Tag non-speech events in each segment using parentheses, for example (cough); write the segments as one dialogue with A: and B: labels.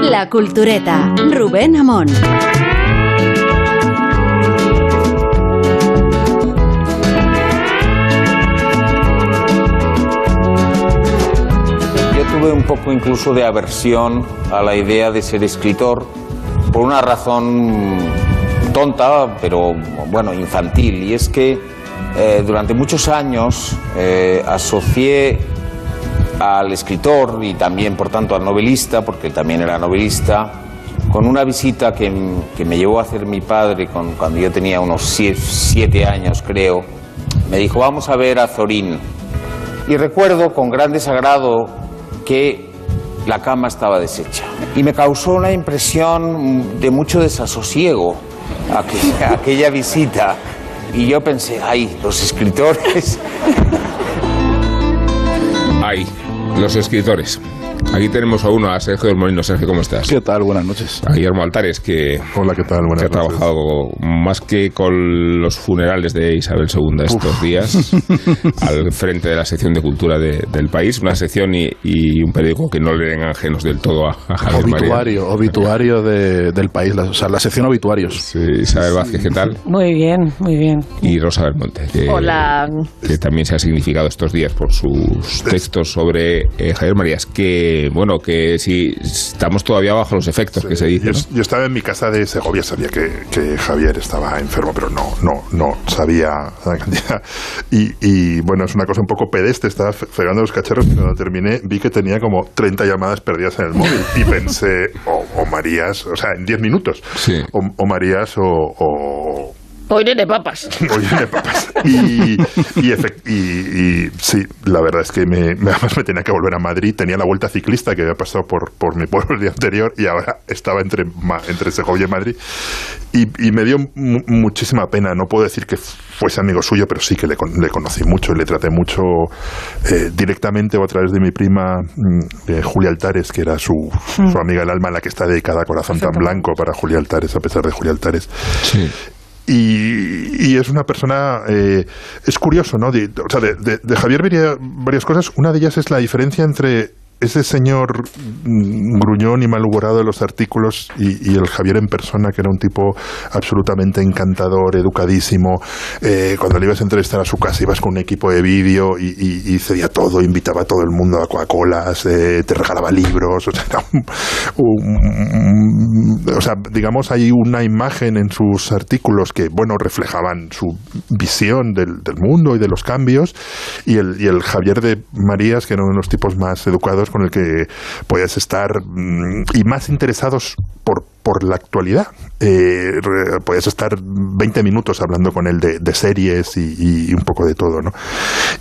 A: La Cultureta, Rubén Amón.
B: Yo tuve un poco incluso de aversión a la idea de ser escritor por una razón tonta, pero bueno, infantil, y es que eh, durante muchos años eh, asocié al escritor y también, por tanto, al novelista, porque también era novelista, con una visita que, que me llevó a hacer mi padre con- cuando yo tenía unos sie- siete años, creo. Me dijo, vamos a ver a Zorín. Y recuerdo con gran desagrado que la cama estaba deshecha. Y me causó una impresión de mucho desasosiego aquella, (laughs) aquella visita. Y yo pensé, ay, los escritores (laughs)
C: los escritores. Aquí tenemos a uno, a Sergio del Molino. Sergio, ¿cómo estás?
D: ¿Qué tal? Buenas noches.
C: A Guillermo Altares, que,
D: Hola, ¿qué tal?
C: que
D: Buenas
C: ha
D: noches.
C: trabajado más que con los funerales de Isabel II estos días, (laughs) al frente de la sección de cultura de- del país, una sección y, y un periódico que no le den ajenos del todo a, a Javier María.
D: Obituario, obituario de- del país, la, o sea, la sección obituarios.
C: Sí, Isabel Vázquez, ¿qué tal?
E: Muy bien, muy bien.
C: Y Rosa Belmonte, que,
E: Hola.
C: que también se ha significado estos días por sus textos sobre eh, Javier Marías, que, bueno, que si estamos todavía bajo los efectos que se dice.
F: Yo,
C: ¿no?
F: yo estaba en mi casa de Segovia, sabía que, que Javier estaba enfermo, pero no, no, no sabía la (laughs) cantidad. Y, y, bueno, es una cosa un poco pedestre, estaba fregando los cacharros y cuando terminé vi que tenía como 30 llamadas perdidas en el móvil y pensé, o, o Marías, o sea, en 10 minutos,
C: Sí.
F: o, o Marías o, o,
E: Hoy de papas. (laughs)
F: Oye, me papas. Y, y, efec- y- y sí, la verdad es que me, además (laughs) me tenía que volver a Madrid. Tenía la vuelta ciclista que había pasado por, por mi pueblo el día anterior y ahora estaba entre, Ma- entre Segovia y Madrid. Y, y me dio mu- muchísima pena. No puedo decir que fuese amigo suyo, pero sí que le, con- le conocí mucho y le traté mucho eh, directamente o a través de mi prima mm, eh, Julia Altares, que era su, su amiga del alma, a la que está dedicada a Corazón tan Blanco para Julia Altares, a pesar de Julia Altares.
C: Sí.
F: Y, y es una persona, eh, es curioso, ¿no? De, o sea, de, de- de Javier vería varias cosas. Una de ellas es la diferencia entre ese señor mm, gruñón y malhumorado de los artículos y, el Javier en persona, que era un tipo absolutamente encantador, educadísimo. Eh, cuando le ibas a entrevistar a su casa, ibas con un equipo de vídeo y, y- cedía todo, invitaba a todo el mundo a Coca-Colas, eh, te regalaba libros. O sea, era un- un- o sea, digamos, hay una imagen en sus artículos que, bueno, reflejaban su visión del, del mundo y de los cambios, y el, y el Javier de Marías, que era uno de los tipos más educados con el que podías estar mm, y más interesados por, por la actualidad. Eh, podías estar 20 minutos hablando con él de, de series y, y un poco de todo, ¿no?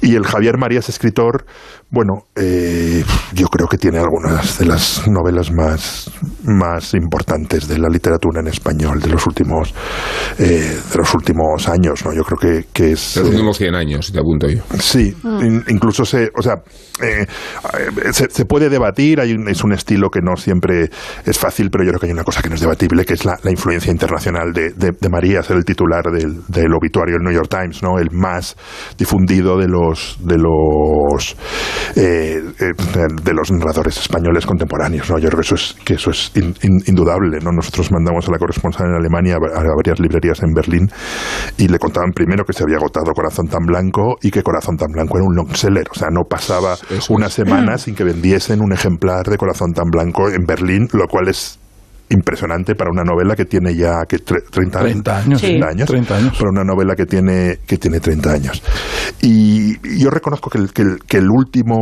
F: Y el Javier Marías, escritor, bueno, eh, yo creo que tiene algunas de las novelas más, más importantes de la literatura en español de los últimos, eh, de los últimos años, ¿no? Yo creo que, que es...
C: Los
F: eh,
C: últimos 100 años, te apunto yo.
F: Sí, in- incluso se, o sea, eh, se, se puede debatir, hay un- es un estilo que no siempre es fácil, pero yo creo que hay una cosa que no es debatible, que es la, la influencia internacional de, de, de María, ser el titular del, del obituario del New York Times, ¿no? El más difundido de los de los eh, eh, de los narradores españoles contemporáneos, ¿no? Yo creo que eso es que eso es in- in- indudable, ¿no? Nosotros mandamos a la corresponsal en Alemania a, a varias librerías en Berlín y le contaban primero que se había agotado Corazón tan Blanco y que Corazón tan Blanco era un long seller, o sea, no pasaba
C: Eso
F: una
C: es.
F: semana sin que vendiesen un ejemplar de Corazón tan Blanco en Berlín, lo cual es impresionante para una novela que tiene ya que tre- 30,
D: 30 años.
E: Sí.
F: 30 años,
D: 30 años.
F: para una novela que tiene que tiene 30 años. Y yo reconozco que el, que el, que el último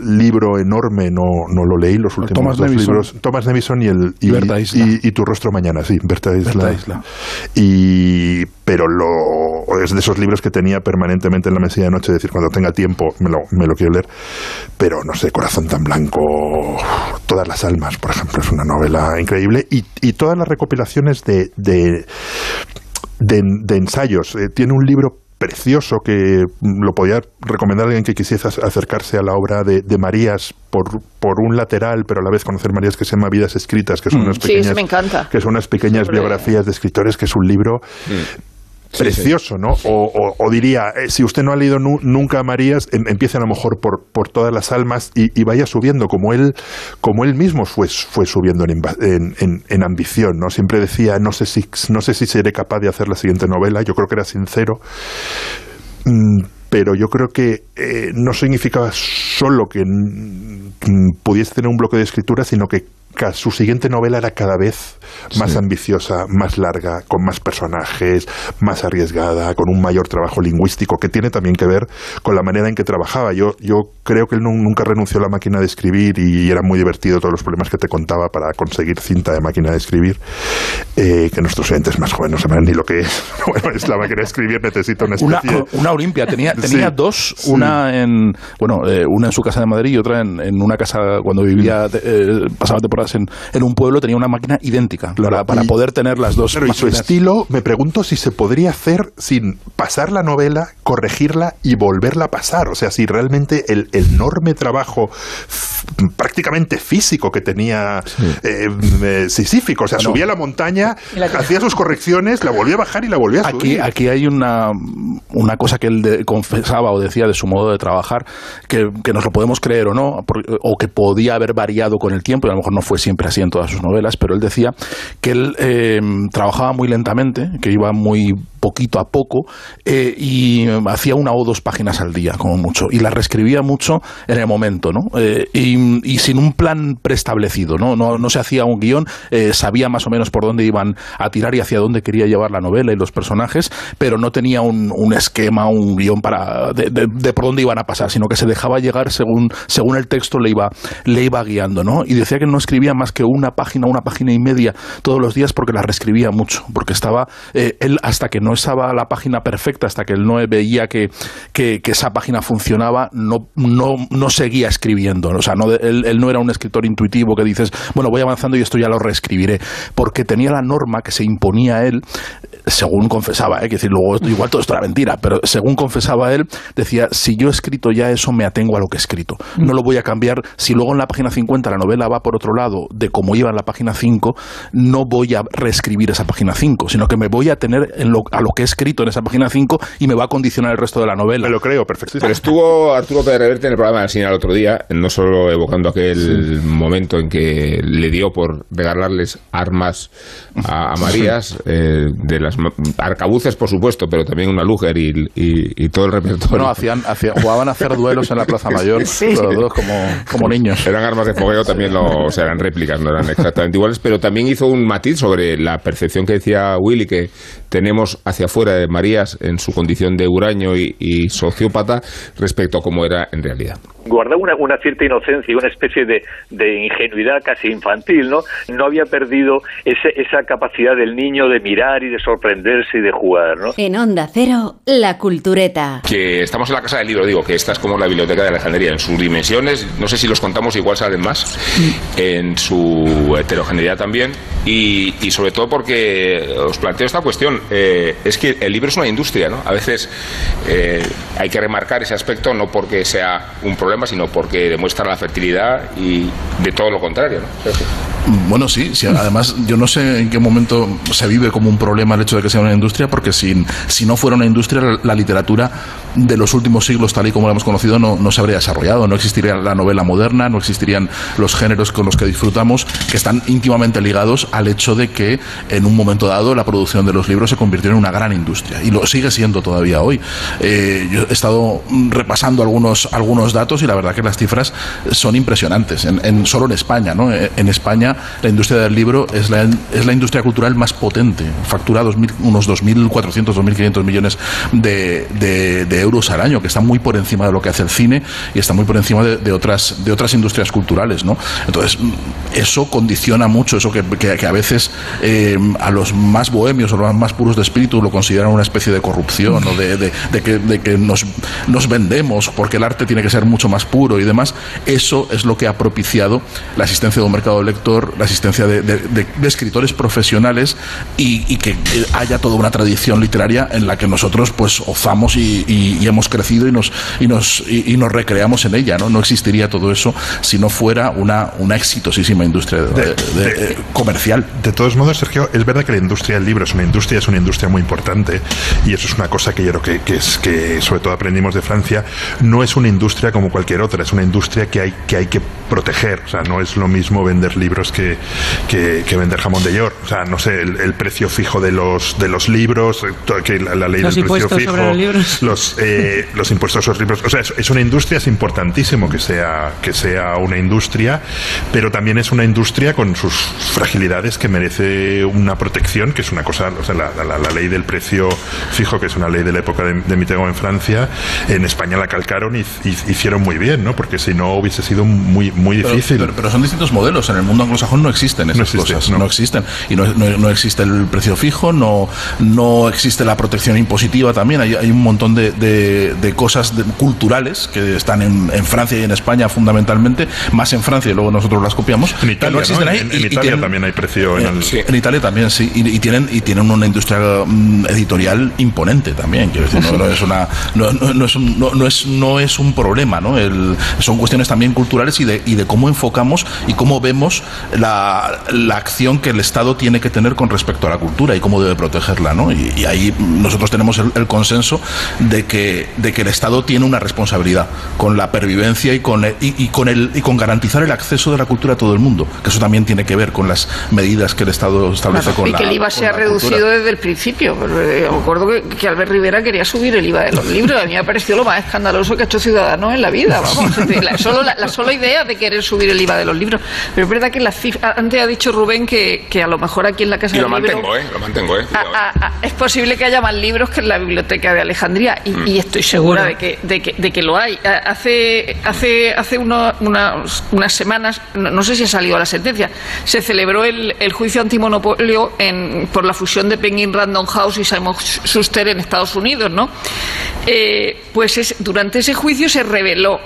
F: libro enorme no, no lo leí, los últimos
D: Thomas
F: dos
D: Nevison.
F: libros, Thomas Nevison y el y,
D: Berta Isla.
F: y- y tu rostro mañana, sí, Berta Isla.
D: Berta Isla.
F: Y pero lo es de esos libros que tenía permanentemente en la mesilla de noche, es decir, cuando tenga tiempo me lo, me lo quiero leer, pero no sé, Corazón tan blanco, Todas las almas, por ejemplo, es una novela increíble y, y todas las recopilaciones de, de, de, de ensayos. Eh, tiene un libro precioso que mm, lo podía recomendar a alguien que quisiese ac- acercarse a la obra de, de Marías por, por un lateral, pero a la vez conocer Marías que se llama Vidas Escritas, que son unas
E: Sí,
F: pequeñas,
E: ese me encanta.
F: que son unas pequeñas
E: Sobre-
F: biografías de escritores, que es un libro precioso, ¿no? O, o- o diría, eh, si usted no ha leído nu- nunca a Marías, em- empiece a lo mejor por, por todas las almas y, y vaya subiendo, como él, como él mismo fue, fue subiendo en, en, en- en ambición, ¿no? Siempre decía, no sé, si, no sé si seré capaz de hacer la siguiente novela, yo creo que era sincero. Mm, pero yo creo que eh, no significaba solo que mm, mm, pudiese tener un bloque de escritura, sino que su siguiente novela era cada vez más ambiciosa, más larga, con más personajes, más arriesgada, con un mayor trabajo lingüístico, que tiene también que ver con la manera en que trabajaba. Yo, yo creo que él nu- nunca renunció a la máquina de escribir y era muy divertido todos los problemas que te contaba para conseguir cinta de máquina de escribir, eh, que nuestros oyentes más jóvenes no saben ni lo que es. (laughs) Bueno, es la máquina de escribir, necesita una
D: Una,
F: especie...
D: una Olimpia, tenía, tenía
F: Sí,
D: dos,
F: sí.
D: una en bueno, eh, una en su casa de Madrid y otra en, en una casa cuando vivía, eh, pasaba en, en un pueblo, tenía una máquina idéntica para, para
F: y-
D: poder tener las dos.
F: Y su estilo, me pregunto si se podría hacer sin pasar la novela, corregirla y volverla a pasar. O sea, si realmente el enorme trabajo prácticamente físico que tenía eh, eh, Sisífico, o sea, subía a la montaña, hacía sus correcciones, la volvía a bajar y la volvía a
D: Aquí,
F: subir.
D: aquí hay una, una cosa que él de- confesaba o decía de su modo de trabajar, que, que nos lo podemos creer o no, por- o que podía haber variado con el tiempo, y a lo mejor no fue siempre así en todas sus novelas, pero él decía que él eh, trabajaba muy lentamente, que iba muy poquito a poco, eh, y hacía una o dos páginas al día, como mucho, y las reescribía mucho en el momento, ¿no? Eh, y, sin un plan preestablecido, ¿no? No, no se hacía un guion, eh, sabía más o menos por dónde iban a tirar y hacia dónde quería llevar la novela y los personajes, pero no tenía un, esquema, un guion para de, de- por dónde iban a pasar, sino que se dejaba llegar según, según el texto le iba, le iba guiando, ¿no? Y decía que no escribía más que una página, una página y media todos los días porque la reescribía mucho, porque estaba él hasta que no estaba la página perfecta, hasta que él no veía que, que, esa página funcionaba, no, no, no seguía escribiendo. O sea, no, él, él no era un escritor intuitivo que dices, bueno, voy avanzando y esto ya lo reescribiré, porque tenía la norma que se imponía él, según confesaba, ¿eh? que decir, luego igual todo esto era mentira, pero según confesaba él, decía, si yo he escrito ya eso, me atengo a lo que he escrito. No lo voy a cambiar. Si luego en la página 50 la novela va por otro lado de como iba en la página 5, no voy a reescribir esa página 5, sino que me voy a tener en lo, a lo que he escrito en esa página 5 y me va a condicionar el resto de la novela.
F: Me lo creo, perfecto.
C: Pero estuvo Arturo Pérez Reverte en el programa del Cine el otro día, no solo evocando aquel momento en que le dio por regalarles armas a, a Marías, eh, de las ma- arcabuces, por supuesto, pero también una Luger y, y- y todo el repertorio.
D: Bueno, hacían, hacían- jugaban a hacer duelos en la Plaza Mayor, (laughs) los dos como, como niños.
C: Eran armas de fogueo, también lo, o sea, eran réplicas, no eran exactamente iguales, pero también hizo un matiz sobre la percepción que decía Willy que tenemos hacia afuera de Marías en su condición de huraño y, y sociópata respecto a cómo era en realidad.
G: guardaba una, una cierta inocencia y una especie de, de ingenuidad casi infantil, ¿no? No había perdido ese, esa capacidad del niño de mirar y de sorprenderse y de jugar, ¿no?
A: En Onda Cero, La Cultureta.
C: Que estamos en la Casa del Libro, digo, que esta es como la Biblioteca de Alejandría, en sus dimensiones, no sé si los contamos, igual salen más, en su heterogeneidad también, y, y sobre todo porque os planteo esta cuestión, eh, es que el libro es una industria, ¿no? A veces eh, hay que remarcar ese aspecto, no porque sea un problema, sino porque demuestra la fertilidad y de todo lo contrario, ¿no?
D: Bueno, sí, sí, además yo no sé en qué momento se vive como un problema el hecho de que sea una industria, porque sin, si no fuera una industria, la, la literatura de los últimos siglos, tal y como la hemos conocido, no, no se habría desarrollado, no existiría la novela moderna, no existirían los géneros con los que disfrutamos, que están íntimamente ligados al hecho de que en un momento dado la producción de los libros se convirtió en una gran industria, y lo sigue siendo todavía hoy. Eh, yo he estado repasando algunos, algunos datos y la verdad que las cifras son impresionantes, en, solo en España, ¿no? En en España la industria del libro es la, es la industria cultural más potente, factura 2000 unos 2.400, 2.500 millones de, de- de euros al año, que está muy por encima de lo que hace el cine y está muy por encima de, otras, de otras industrias culturales, ¿no? Entonces, eso condiciona mucho, eso que, que- que a veces eh, a los más bohemios o los más puros de espíritu lo consideran una especie de corrupción o de, de- de que, de que nos, nos vendemos porque el arte tiene que ser mucho más puro y demás, eso es lo que ha propiciado la existencia de un mercado de lector la existencia de, escritores profesionales y, y que haya toda una tradición literaria en la que nosotros pues ozamos y, y- y hemos crecido y nos y nos y, nos recreamos en ella no no existiría todo eso si no fuera una una exitosísima industria comercial.
F: De todos modos, Sergio, es verdad que la industria del libro es una industria, es una industria muy importante y eso es una cosa que yo creo que, que es que sobre todo aprendimos de Francia. No es una industria como cualquier otra, es una industria que hay que hay que proteger. O sea, no es lo mismo vender libros que, que, que vender jamón de york. O sea, no sé, el, el precio fijo de los de los libros, eh, que la, la ley
E: Los
F: del precio fijo,
E: sobre los libros. (laughs)
F: los, eh, (laughs) los impuestos a los libros. O sea, es, es una industria, es importantísimo que sea, que sea una industria, pero también es una industria con sus fragilidades que merece una protección, que es una cosa, o sea, la, la- la ley del precio fijo, que es una ley de la época de, de Mitterrand en Francia, en España la calcaron y, y hicieron muy bien, ¿no? Porque si no hubiese sido muy, muy difícil.
D: pero- pero son distintos modelos. En el mundo anglosajón no existen esas
F: No existe,
D: cosas.
F: no.
D: No. existen. Y no, no- existe el precio fijo, no, no existe la protección impositiva también. Hay, hay un montón de, de- de cosas de- culturales que están en, en Francia y en España fundamentalmente, más en Francia y luego nosotros las copiamos.
F: en Italia,
D: no
F: ¿no?
D: existen ahí
F: En,
D: y-
F: en
D: y
F: Italia
D: tienen-
F: también hay precio en
D: eh,
F: el...
C: sí.
D: En Italia también, sí. Y, y tienen, y tienen una industria editorial imponente también. Quiero decir, no, no es, una, no, no- no es, un, no, no es, no es un problema, ¿no? El- son cuestiones también culturales y de, y de cómo enfocamos y cómo vemos la, la acción que el Estado tiene que tener con respecto a la cultura y cómo debe protegerla, ¿no? Y, y ahí nosotros tenemos el, el consenso de que, de que el Estado tiene una responsabilidad con la pervivencia y con, el- y, y con el, y con garantizar el acceso de la cultura a todo el mundo, que eso también tiene que ver con las medidas que el Estado establece con
E: y
D: la
E: que el IVA se ha reducido desde el principio. Pero, eh, Me acuerdo que, que Albert Rivera quería subir el IVA de los libros. A mí me ha parecido lo más escandaloso que ha hecho Ciudadanos en la vida. Vamos. La, solo, la, la sola idea de querer subir el IVA de los libros. Pero es verdad que la cifra, antes ha dicho Rubén que, que a lo mejor aquí en la Casa
C: Y lo
E: del Libro
C: mantengo, ¿eh? Lo mantengo, ¿eh?
E: a- a- a- es posible que haya más libros que en la biblioteca de Alejandría y, y estoy segura de que, de, que, de que lo hay. A- Hace, hace, hace uno- unas, unas semanas, no, no sé si ha salido la sentencia, se celebró el, el juicio antimonopolio en, por la fusión de Penguin Random House y Simon Schuster en Estados Unidos, ¿no? Eh, pues es- durante ese juicio se reveló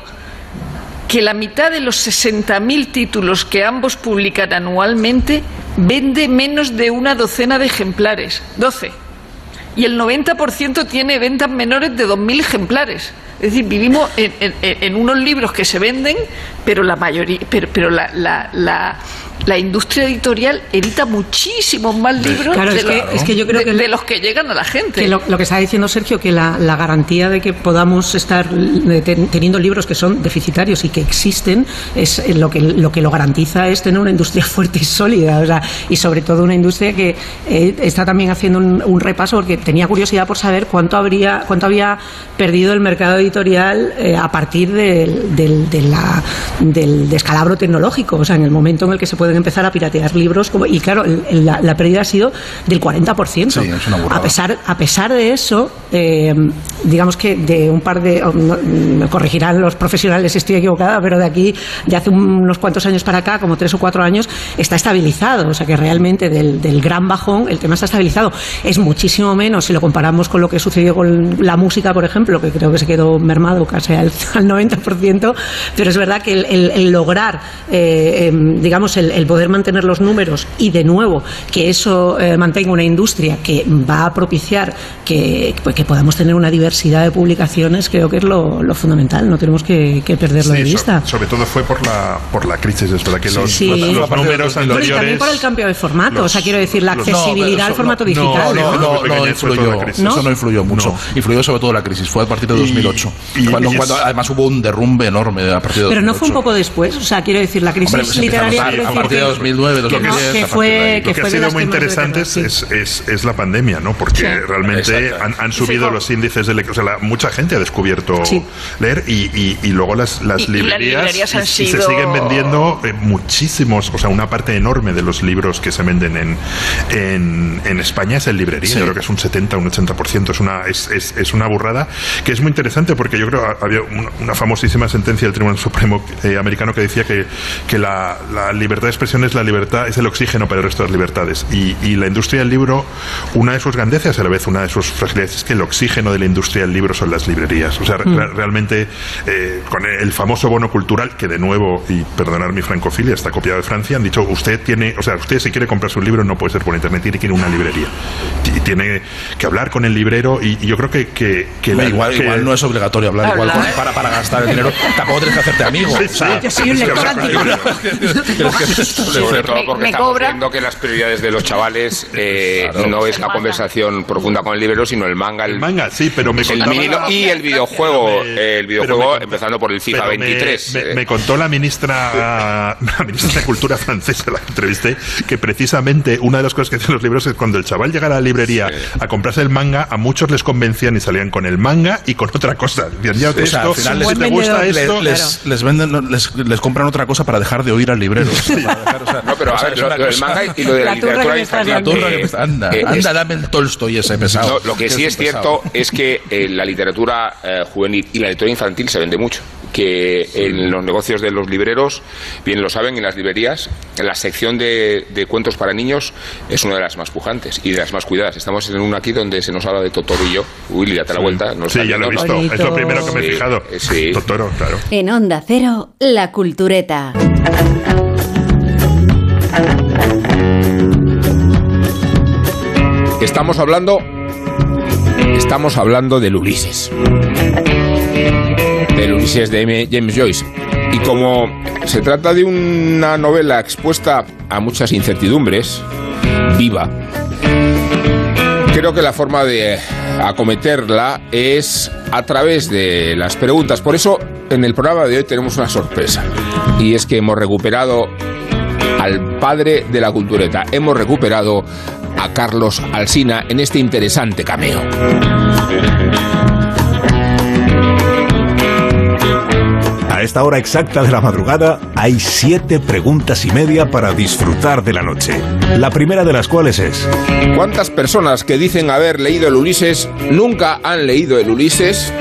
E: que la mitad de los 60.000 títulos que ambos publican anualmente vende menos de una docena de ejemplares, 12. Y el 90% tiene ventas menores de 2.000 ejemplares. Es decir, vivimos en, unos libros que se venden, pero la mayoría, pero, la, la industria editorial edita muchísimos más libros
H: Claro,
E: de,
H: es que-
E: los,
H: es que yo creo
E: de-
H: que-
E: de los que llegan a la gente.
H: Que lo, lo que está diciendo Sergio, que la, la garantía de que podamos estar ten- teniendo libros que son deficitarios y que existen, es eh, lo que lo que lo garantiza es tener una industria (laughs) fuerte y sólida, o sea, y sobre todo una industria que eh, está también haciendo un, un repaso porque tenía curiosidad por saber cuánto habría cuánto había perdido el mercado editorial eh, a partir del, del, de la- del descalabro tecnológico, o sea, en el momento en el que se pueden empezar a piratear libros, como- y claro, la, la pérdida ha sido del 40%.
D: Sí, es una burrada.
H: a pesar a pesar de eso, eh, digamos que de un par de. oh, no, me corregirán los profesionales si estoy equivocada, pero de aquí, de hace unos cuantos años para acá, como tres o cuatro años, está estabilizado. O sea que realmente del, del gran bajón el tema está estabilizado. Es muchísimo menos si lo comparamos con lo que sucedió con la música, por ejemplo, que creo que se quedó mermado casi al, (laughs) al 90%, pero es verdad que el, el- el lograr, eh, em, digamos, el, el poder mantener los números y de nuevo que eso eh, mantenga una industria que va a propiciar que, pues, que podamos tener una diversidad de publicaciones, creo que es lo, lo fundamental, no tenemos que, que perderlo
F: Sí,
H: de
F: so-
H: vista.
F: sobre todo fue por la, por la crisis, es verdad que los,
H: Sí.
F: los- los números
H: Bueno, y
F: anteriores...
H: también por el cambio de formato, o sea, quiero decir, la accesibilidad al formato
D: no,
H: digital.
D: No, no, no, influyó. Eso no influyó mucho.
F: No.
D: Influyó sobre todo la crisis. Fue a partir de
F: Y-
D: 2008.
F: y
D: cuando,
F: es-
D: cuando además hubo un derrumbe enorme a partir de 2008.
H: Pero no fue un poco después, o sea, quiero decir, la crisis
D: Hombre, pues a
H: literaria.
D: notar
H: decir
D: partir de
H: que-
D: 2009,
H: que no,
D: 2010,
H: que fue,
F: Lo que ha sido muy interesante es, es, es la pandemia, ¿no? Porque
E: Sí.
F: realmente han, han subido
E: Sí,
F: los índices de lectura. O sea, la- mucha gente ha descubierto
H: Sí.
F: leer y, y, y luego las, las
E: Y- y las
F: librerías,
E: librerías han
F: y- y se
E: sido-
F: siguen vendiendo eh, muchísimos, o sea, una parte enorme de los libros que se venden en, en, en España es en librería.
D: Sí.
F: Yo creo que es un 70, un 80%. Es una, es, es, es una burrada que es muy interesante porque yo creo que había una, una famosísima sentencia del Tribunal Supremo eh, americano que decía que, que la, la libertad de expresión es la libertad, es el oxígeno para el resto de las libertades. Y, y la industria del libro, una de sus grandezas a la vez una de sus fragilidades es que el oxígeno de la industria del libro son las librerías. O sea,
H: Mm.
F: re- realmente eh, con el famoso bono cultural, que de nuevo, y perdonar mi francofilia, está copiado de Francia, han dicho, usted tiene, o sea, usted si quiere comprarse un libro no puede ser por internet, tiene que ir a una librería. Y tiene que hablar con el librero y, y yo creo que... que, que la-
D: igual,
F: que-
D: igual no es obligatorio hablar, igual
E: Hablar.
D: para, para gastar el dinero. Tampoco tienes que hacerte amigo.
F: Sí,
D: o sea,
H: Yo soy un lector anticuado.
C: Sobre todo
E: Me-
C: porque
E: me
C: estamos
E: cobra.
C: viendo que las prioridades de los chavales eh, no es la conversación profunda con el librero, sino el manga, el,
F: el manga, sí, pero me
C: el
F: la-
C: y el videojuego,
F: me-
C: el videojuego
F: me contó-
C: empezando por el FIFA
F: pero me-
C: 23.
F: Me,
C: eh.
F: me contó la ministra, (laughs) la ministra de Cultura francesa, la que entrevisté, que precisamente una de las cosas que hacen los libros es cuando el chaval llega a la librería a comprarse el manga, a muchos les convencían y salían con el manga y con otra cosa. Decían, ya,
D: O sea,
F: esto,
D: al final
F: si
H: buen
F: te gusta
H: vendedor.
F: esto,
D: les, les, les venden, les, les compran otra cosa para dejar de oír al librero. (laughs) Para dejar, o sea,
C: No, pero
D: o
C: a ver, lo, del manga y lo de la, literatura infantil.
H: dando.
D: Turra que me está- anda,
C: eh,
D: anda, dame el Tolstoy ese pesado.
C: No, lo que sí es cierto es que eh, la literatura eh, juvenil y la literatura infantil se vende mucho. Que en los negocios de los libreros, bien lo saben, en las librerías, en la sección de, de cuentos para niños es una de las más pujantes y de las más cuidadas. Estamos en una aquí donde se nos habla de Totoro y yo. Willy, date la vuelta. no
F: Sí, ya lo he visto. Es lo primero que me he
C: Sí,
F: fijado.
C: sí.
F: Totoro, claro.
A: En Onda Cero, La Cultureta.
C: Estamos hablando. Estamos hablando del Ulises. Del Ulises de. James Joyce. Y como se trata de una novela expuesta a muchas incertidumbres, viva, creo que la forma de acometerla es a través de las preguntas. Por eso, en el programa de hoy tenemos una sorpresa. Y es que hemos recuperado al padre de la cultureta. Hemos recuperado a Carlos Alsina en este interesante cameo.
I: A esta hora exacta de la madrugada hay siete preguntas y media para disfrutar de la noche. La primera de las cuales es,
C: ¿Cuántas personas que dicen haber leído el Ulises nunca han leído el Ulises?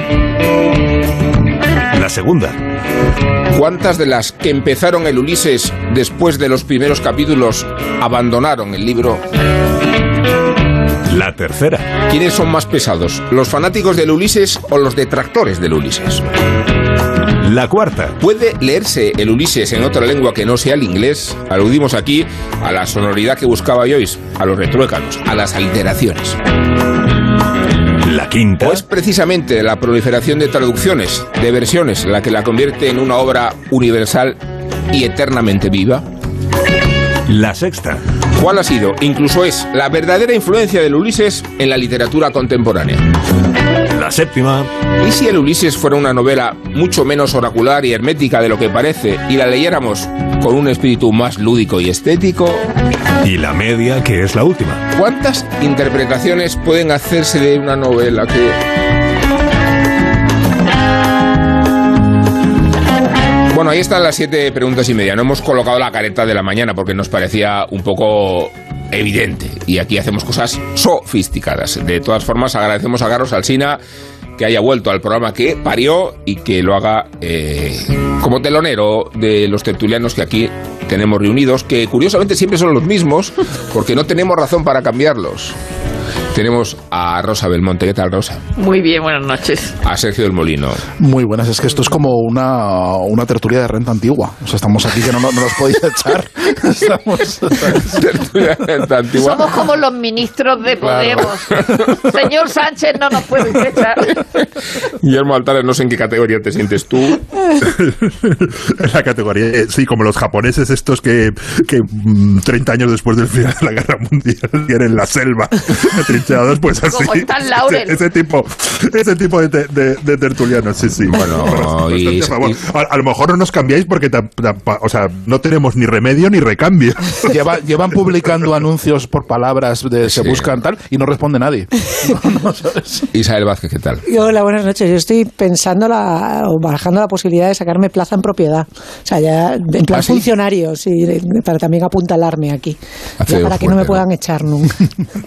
I: la segunda,
C: ¿Cuántas de las que empezaron el Ulises después de los primeros capítulos abandonaron el libro?
I: la tercera,
C: ¿Quiénes son más pesados, los fanáticos del Ulises o los detractores del Ulises?
I: la cuarta,
C: ¿Puede leerse el Ulises en otra lengua que no sea el inglés? Aludimos aquí a la sonoridad que buscaba Joyce, a los retruécanos, a las aliteraciones.
I: La quinta,
C: ¿O es precisamente la proliferación de traducciones, de versiones, la que la convierte en una obra universal y eternamente viva?
I: la sexta,
C: ¿Cuál ha sido, incluso es, la verdadera influencia del Ulises en la literatura contemporánea?
I: La séptima,
C: ¿Y si el Ulises fuera una novela mucho menos oracular y hermética de lo que parece y la leyéramos con un espíritu más lúdico y estético?
I: y la media, que es la última.
C: ¿Cuántas interpretaciones pueden hacerse de una novela que... Bueno, ahí están las siete preguntas y media. No hemos colocado la careta de la mañana porque nos parecía un poco evidente. Y aquí hacemos cosas sofisticadas. De todas formas, agradecemos a Carlos Alsina que haya vuelto al programa que parió y que lo haga eh, como telonero de los tertulianos que aquí tenemos reunidos, que curiosamente siempre son los mismos, porque no tenemos razón para cambiarlos. Tenemos a Rosa Belmonte, ¿qué tal Rosa?
E: Muy bien, buenas noches.
C: A Sergio del Molino.
D: Muy buenas, es que esto es como una, una tertulia de renta antigua. O sea, estamos aquí que no, no, no nos podéis echar. (laughs) Estamos,
C: Tertulia antigua.
E: Somos como los ministros de Podemos. Señor Sánchez, no nos puede echar. (laughs)
C: Guillermo Altares, no sé en qué categoría te sientes tú. (laughs)
F: En la categoría, eh, sí, como los japoneses estos que, que mm, 30 años después del final de la guerra mundial tienen la selva atrincherados, pues así.
E: Como Stan Laurel.
F: Ese, ese tipo, ese tipo de, te- de, de tertulianos, sí, sí.
C: Bueno, (laughs) y-
F: a favor.
C: y-
F: a, a lo mejor no nos cambiáis porque ta- ta- pa- o sea, no tenemos ni remedio ni recambio. (laughs)
D: Lleva- llevan publicando anuncios por palabras de se
C: Sí.
D: buscan tal y no responde nadie. (laughs) No, no, ¿sabes?
C: Isabel Vázquez, ¿qué tal?
H: Hola, buenas noches. Yo estoy pensando la, o barajando la posibilidad de sacarme plaza en propiedad. O sea, ya en plan
C: ¿Ah, sí?
H: funcionario, sí, para también apuntalarme aquí. Ya para que no me
C: ¿no?
H: puedan echar nunca.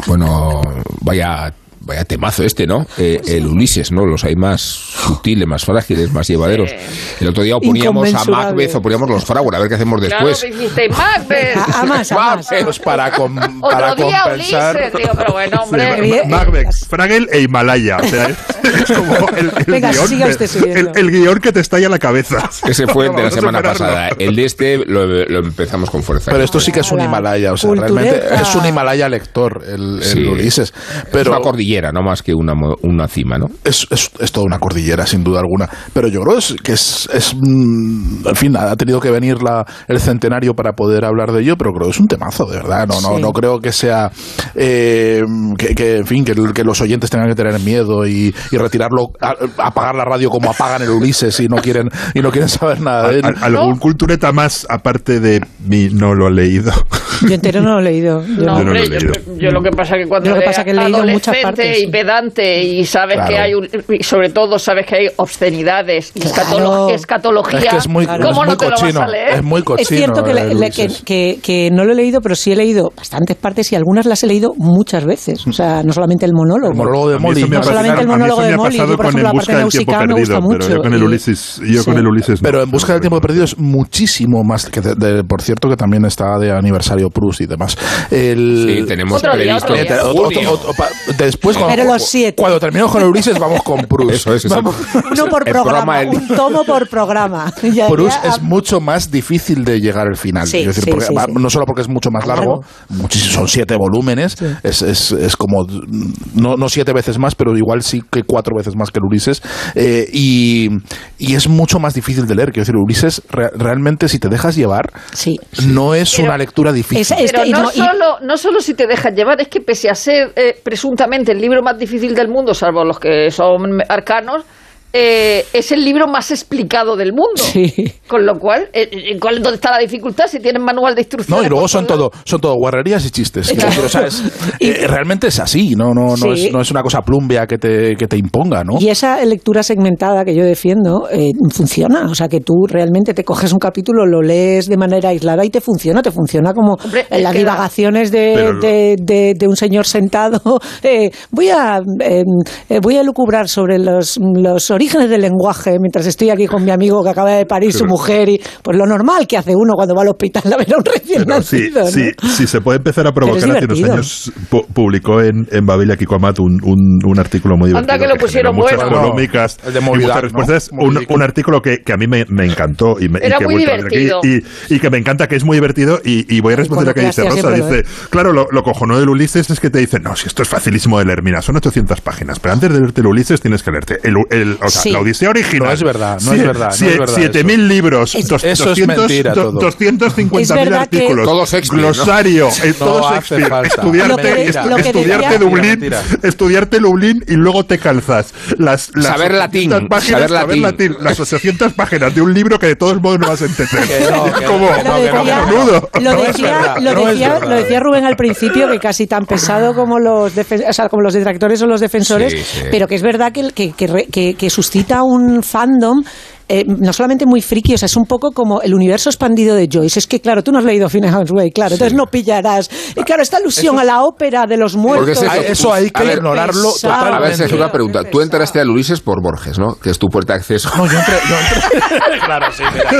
C: Bueno, vaya vaya temazo este, ¿no? Eh, el Ulises, ¿no? Los hay más sutiles, más frágiles, más llevaderos. El otro día poníamos a. Macbeth o poníamos los Fragor, a ver qué hacemos después.
E: Claro, me dijiste, Macbeth.
H: A, a más, a más.
D: Para, com- para
E: Otro día
D: compensar.
E: Ulises, tío, pero bueno, hombre.
F: Macbeth, Fraggle e Himalaya. O sea, es, como el, el
H: Venga, guion
F: el, el que te estalla la cabeza.
C: Ese fue el de la semana pasada. El de este lo, lo empezamos con fuerza.
D: Pero esto sí que es un Himalaya, o sea,
H: cultureta.
D: realmente es un Himalaya lector, el,
C: Sí.
D: Ulises.
C: es una cordillera, no más que una, mo- una cima, ¿no?
D: es, es, es toda una cordillera, sin duda alguna. Pero yo creo es- que es, es mm, en fin, ha tenido que venir la, el centenario para poder hablar de ello, pero creo que es un temazo, de verdad. No, no,
H: Sí.
D: no creo que sea, eh, que, que, en fin, que, que los oyentes tengan que tener miedo y, y retirarlo, a- apagar la radio como apagan el Ulises y no quieren, y no quieren saber nada de él.
F: Al- ¿Algún cultureta más aparte de mí no lo he leído?
H: Yo entero no lo he leído. (laughs) Yo
E: No,
F: Yo no lo he leído.
E: yo lo que pasa que cuando
H: lo que
E: eres
H: pasa que he leído muchas partes,
E: y pedante y sabes
D: Claro.
E: que hay un, y sobre todo sabes que hay obscenidades y
H: Claro.
E: escatolo- escatología,
D: Es que es muy,
H: Claro.
D: es
E: ¿cómo
D: muy
E: no te lo vas
D: cochino.
E: a leer?
D: Es muy cochino.
H: Es cierto que, le- le- que, que- que no lo he leído, pero sí he leído bastantes partes y algunas las he leído muchas veces. O sea, no solamente el monólogo.
D: El monólogo de Molly.
H: No
F: ha
H: solamente el monólogo
F: eso me ha pasado con
H: ejemplo,
F: En
H: la
F: busca del tiempo perdido, pero yo con el Ulises, yo con el Ulises no.
D: Pero en busca del tiempo perdido es muchísimo más que de- de- por cierto que también está de aniversario Proust y demás. El,
C: Sí, tenemos
E: Otro día,
C: previsto.
E: otro día.
D: Eh, otro- otro- otro- pa- después cuando,
H: Pero los siete.
D: cuando terminemos con el Ulises vamos con Proust.
C: Eso es, eso.
D: Vamos.
H: Uno por (laughs)
C: El programa
H: un tomo por programa. (laughs) Ya-
D: Proust
H: ya-
D: es mucho más difícil de llegar al final.
H: Sí,
D: decir,
H: sí,
D: porque
H: sí,
D: va-
H: sí.
D: No solo porque es mucho más largo, son siete volúmenes, es, es, es como, no, no siete veces más, pero igual sí que cuatro veces más que el Ulises. eh, y, y es mucho más difícil de leer. Quiero decir, Ulises re- realmente si te dejas llevar,
H: Sí.
D: no es
E: Pero
D: una lectura difícil.
H: Es
E: Pero no,
H: no- y-
E: solo, no solo si te dejas llevar, es que pese a ser eh, presuntamente el libro más difícil del mundo, salvo los que son arcanos, eh, es el libro más explicado del mundo.
H: Sí.
E: Con lo cual, eh, eh, ¿cuál- ¿dónde está la dificultad si tienen manual de instrucciones?
D: No, y luego
E: por
D: son todo, son todo guarrerías y chistes.
H: Claro.
D: decir, o sea, es- eh, realmente es así, no, no, no,
H: Sí.
D: es, no es una cosa plumbea que te, que te imponga, ¿no?
H: Y esa lectura segmentada que yo defiendo eh, funciona. O sea, que tú realmente te coges un capítulo, lo lees de manera aislada y te funciona. Te funciona como
E: Hombre,
H: las divagaciones de, de, de- de un señor sentado. (laughs) eh, voy, a, eh, voy a lucubrar sobre los, los orígenes del lenguaje mientras estoy aquí con mi amigo que acaba de parir su mujer. y Pues lo normal que hace uno cuando va al hospital a ver a un recién
F: Pero sí,
H: nacido. ¿no?
F: sí, sí, se puede empezar a provocar. Hace unos
H: divertido.
F: años pu- publicó en, en Babilia Kiko Amat un, un, un artículo muy
E: Anda
F: divertido.
E: que lo pusieron
F: generó muchas
E: bueno.
F: polémicas
D: El de
F: y
D: Movidad,
F: muchas
D: ¿no?
F: respuestas. Un,
D: Movidico.
F: un artículo que, que a mí me, me encantó y, me, y
E: Era
F: que he
E: muy
F: vuelto a leer aquí
E: divertido.
F: y, y que me encanta, que es muy divertido. Y, y voy a responder a que dice Rosa. Dice, claro, lo, lo cojonudo del Ulises es que te dicen, no, si esto es facilísimo de leer, mira, son 800 páginas, pero antes de leerte el Ulises tienes que leerte el, el- o sea,
H: Sí.
F: la Odisea original.
D: No es verdad, no es verdad, no es verdad
F: 7000 libros,
H: Es-
F: dos-
D: Eso es
F: 200,
D: mentira
F: do-
D: todo.
F: 250.000
H: Es verdad que-
F: artículos,
C: Todo Shakespeare, ¿no?
F: glosario, eh,
D: No
F: todo Shakespeare, estudiarte,
H: Lo que-
F: est-
H: lo
F: estudiarte Dublín,
D: Mentira.
F: estudiarte Dublín y luego te calzas las, las
C: Saber
F: 800
C: latín,
F: páginas,
C: saber latín.
F: las 800 páginas de un libro que de todos modos no vas a entender.
H: Lo decía, Rubén al principio, que casi tan pesado como los, defen- o sea, como los detractores o los defensores,
C: Sí, sí.
H: pero que es verdad que, que, que re- que- que suscita un fandom. Eh, no solamente muy friki, o sea, es un poco como el universo expandido de Joyce. Es que, claro, tú no has leído Finnegan's Way, claro, entonces no pillarás. Y claro, esta alusión a la ópera de los muertos.
C: Porque es eso.
D: Eso hay
C: A
D: que
C: ver,
D: ignorarlo
H: pesado.
C: A ver,
D: totalmente.
C: Sergio, una pregunta. Tú entraste al Ulises por Borges, ¿no? Que es tu puerta de acceso.
D: No, yo entré. Yo entré. (laughs) claro, sí, mira.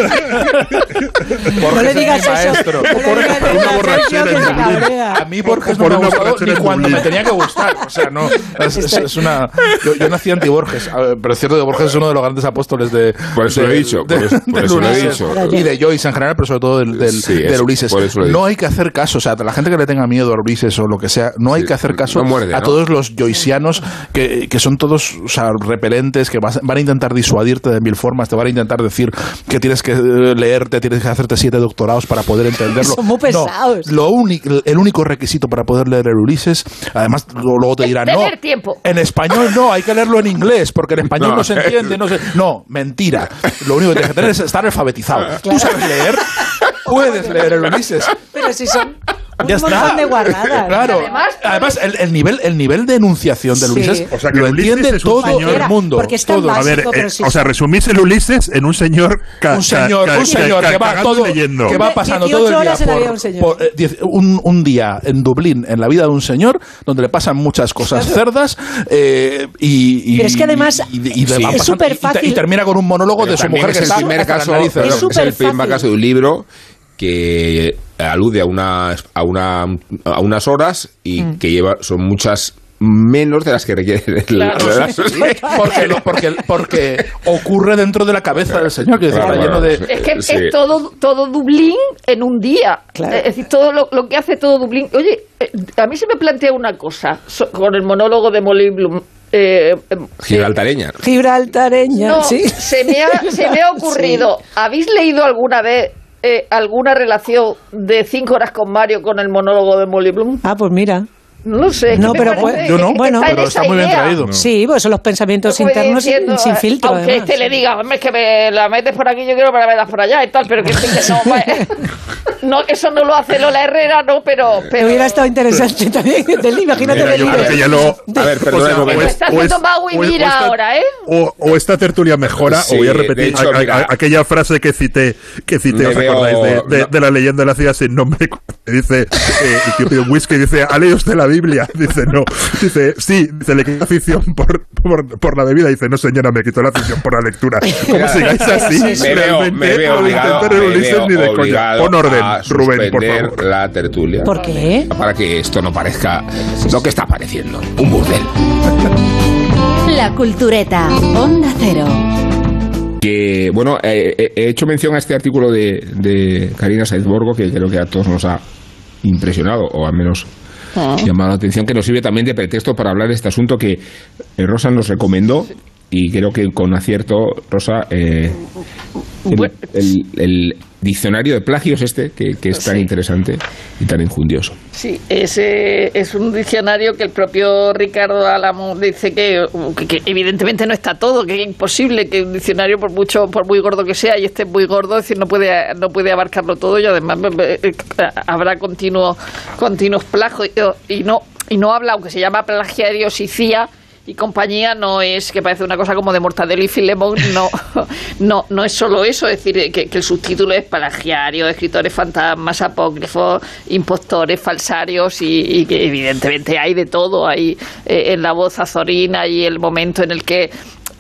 H: no le digas
D: es mi
H: eso.
D: maestro.
H: No le digas eso
F: una
H: a
F: borrachera en Dublín.
D: A mí Borges
F: Por
D: no me
F: una
D: ha gustado
F: borrachera
D: ni cuando me tenía que gustar. O sea, no. Es, es- es una. Yo, yo nací anti-Borges, a pero es cierto que Borges es uno de los grandes apóstoles de.
C: Por eso
D: de-
C: lo he dicho,
D: de-
C: por eso- por
D: del
C: eso lo he
D: Ulises.
C: dicho.
D: Y de Joyce en general, pero sobre todo del, del,
C: Sí,
D: del
C: eso,
D: Ulises.
C: por eso lo he
D: No
C: dicho.
D: hay que hacer caso, o sea, la gente que le tenga miedo a Ulises o lo que sea, no hay
C: Sí,
D: que hacer caso
C: no muerde,
D: a
C: ¿no?
D: todos los joycianos que, que son todos o sea, repelentes, que vas- van a intentar disuadirte de mil formas, te van a intentar decir que tienes que eh, leerte, tienes que hacerte siete doctorados para poder entenderlo.
H: Son muy
D: No,
H: pesados.
D: lo único, el único requisito para poder leer el Ulises, además luego te dirán, no,
E: tiempo.
D: en español no, hay que leerlo en inglés, porque en (laughs) español no,
C: No.
D: se entiende, no se... No, mentira. (laughs) Lo único que tienes que tener es estar alfabetizado. Tú sabes leer, puedes leer el Ulises.
H: Pero si son
D: Ya
H: Un montón
D: está.
H: de guarradas.
D: Claro.
E: Además,
D: Además, el, el nivel, el nivel de enunciación del
H: Sí.
D: Ulises
F: O sea, que
D: lo
F: el Ulises
D: entiende
F: es
D: todo
F: señor-
D: el mundo.
H: Porque es tan
D: todo.
F: A ver,
H: Básico, pero
F: eh,
H: sí,
F: o sea, resumís el Ulises en un señor ca-
D: un señor,
F: ca-
D: un señor
F: ca-
D: que va todo,
F: leyendo.
D: que va pasando
H: 18
D: todo el día por-
H: un
D: por, eh, diez- un, un día en Dublín en la vida de un señor donde le pasan muchas cosas cerdas eh, y, y-
H: Pero es que además
D: y- y-
C: Sí.
H: es
D: pasando- y- y, termina con un monólogo
C: Pero
D: de su mujer que
C: es el
D: está
C: primer caso,
H: Es
C: el primer caso de un libro que alude a una a una a unas horas y
H: Mm.
C: que lleva son muchas menos de las que requiere el-
E: Claro,
C: la-
E: sí, (laughs)
D: porque, lo- porque, porque ocurre dentro de la cabeza del señor que está lleno de.
E: Es que
C: Sí.
E: es todo, todo Dublín en un día.
H: Claro.
E: Es decir, todo lo, lo que hace todo Dublín. Oye, eh, a mí se me plantea una cosa so- con el monólogo de Molly Bloom. Eh, eh,
C: gibraltareña.
H: Gibraltareña,
E: no,
H: sí.
E: se, me ha, se me ha (laughs) ocurrido. ¿Habéis leído alguna vez eh, alguna relación de cinco horas con Mario con el monólogo de Molly Bloom?
H: Ah, pues mira.
E: No lo sé.
H: No,
E: ¿qué
H: pero pues-
D: yo no,
H: bueno,
E: está
D: pero está muy bien
E: idea.
D: traído.
H: Sí, pues son los pensamientos internos sin,
E: diciendo,
H: sin filtro.
E: Aunque
H: además.
E: este le diga, hombre, es que me la metes por aquí, yo quiero que me la metas por allá y tal, pero que, que no, (laughs) pues, no, eso no lo hace Lola Herrera, no, pero...
H: Pero hubiera estado interesante también. (laughs) Del, imagínate
F: Mira, yo creo que ya lo. (laughs)
C: A ver, perdona
F: o sea, o es-
E: Está
F: o
E: haciendo
F: es-
E: Mau y
F: o es- o
E: Mira
F: esta-
E: ahora, ¿eh?
F: O, o esta tertulia mejora,
C: Sí,
F: o voy a
C: de
F: repetir
C: hecho,
F: a- a- aquella frase que cité, que cité ¿os
C: veo-
F: acordáis? De, de-
C: no.
F: de la leyenda de la ciudad sin nombre, que dice, eh, y que pide un whisky, dice, ¿ha leído usted la Biblia? (laughs) Dice, no. Dice, sí, dice, le quitó afición por, por, por la bebida. Dice, no señora, me quitó la afición por la lectura. (laughs) Como
C: Mira,
F: sigáis (laughs) así,
C: me veo,
F: realmente,
C: me veo
F: no
C: obligado, me veo
F: ni de coña. Pon orden,
C: a
F: Rubén, por favor.
C: la tertulia.
H: ¿Por qué?
C: Para que esto no parezca lo que está pareciendo, un burdel.
A: La Cultureta. Onda Cero.
C: Que, bueno, eh, eh, he hecho mención a este artículo de, de Karina Saizborgo, que creo que a todos nos ha impresionado, o al menos llamado la atención, que nos sirve también de pretexto para hablar de este asunto que eh, Rosa nos recomendó, y creo que con acierto, Rosa, eh, el,
E: Bueno.
C: el- el diccionario de plagios este, que, que es tan
E: Sí.
C: interesante y tan injundioso.
E: Sí, ese es un diccionario que el propio Ricardo Álamo dice que, que- que evidentemente no está todo, que es imposible que un diccionario, por mucho, por muy gordo que sea, y esté muy gordo, es decir, no puede, no puede abarcarlo todo y además eh, eh, habrá continuo, continuos plagios y, no, y no habla, aunque se llama plagiarios y compañía no es que parece una cosa como de Mortadelo y Filemón, no, (laughs) no, no es solo eso, es decir, que, que el subtítulo es plagiario, escritores fantasmas, apócrifos, impostores, falsarios y, y que evidentemente hay de todo, hay eh, en la voz azorina y el momento en el que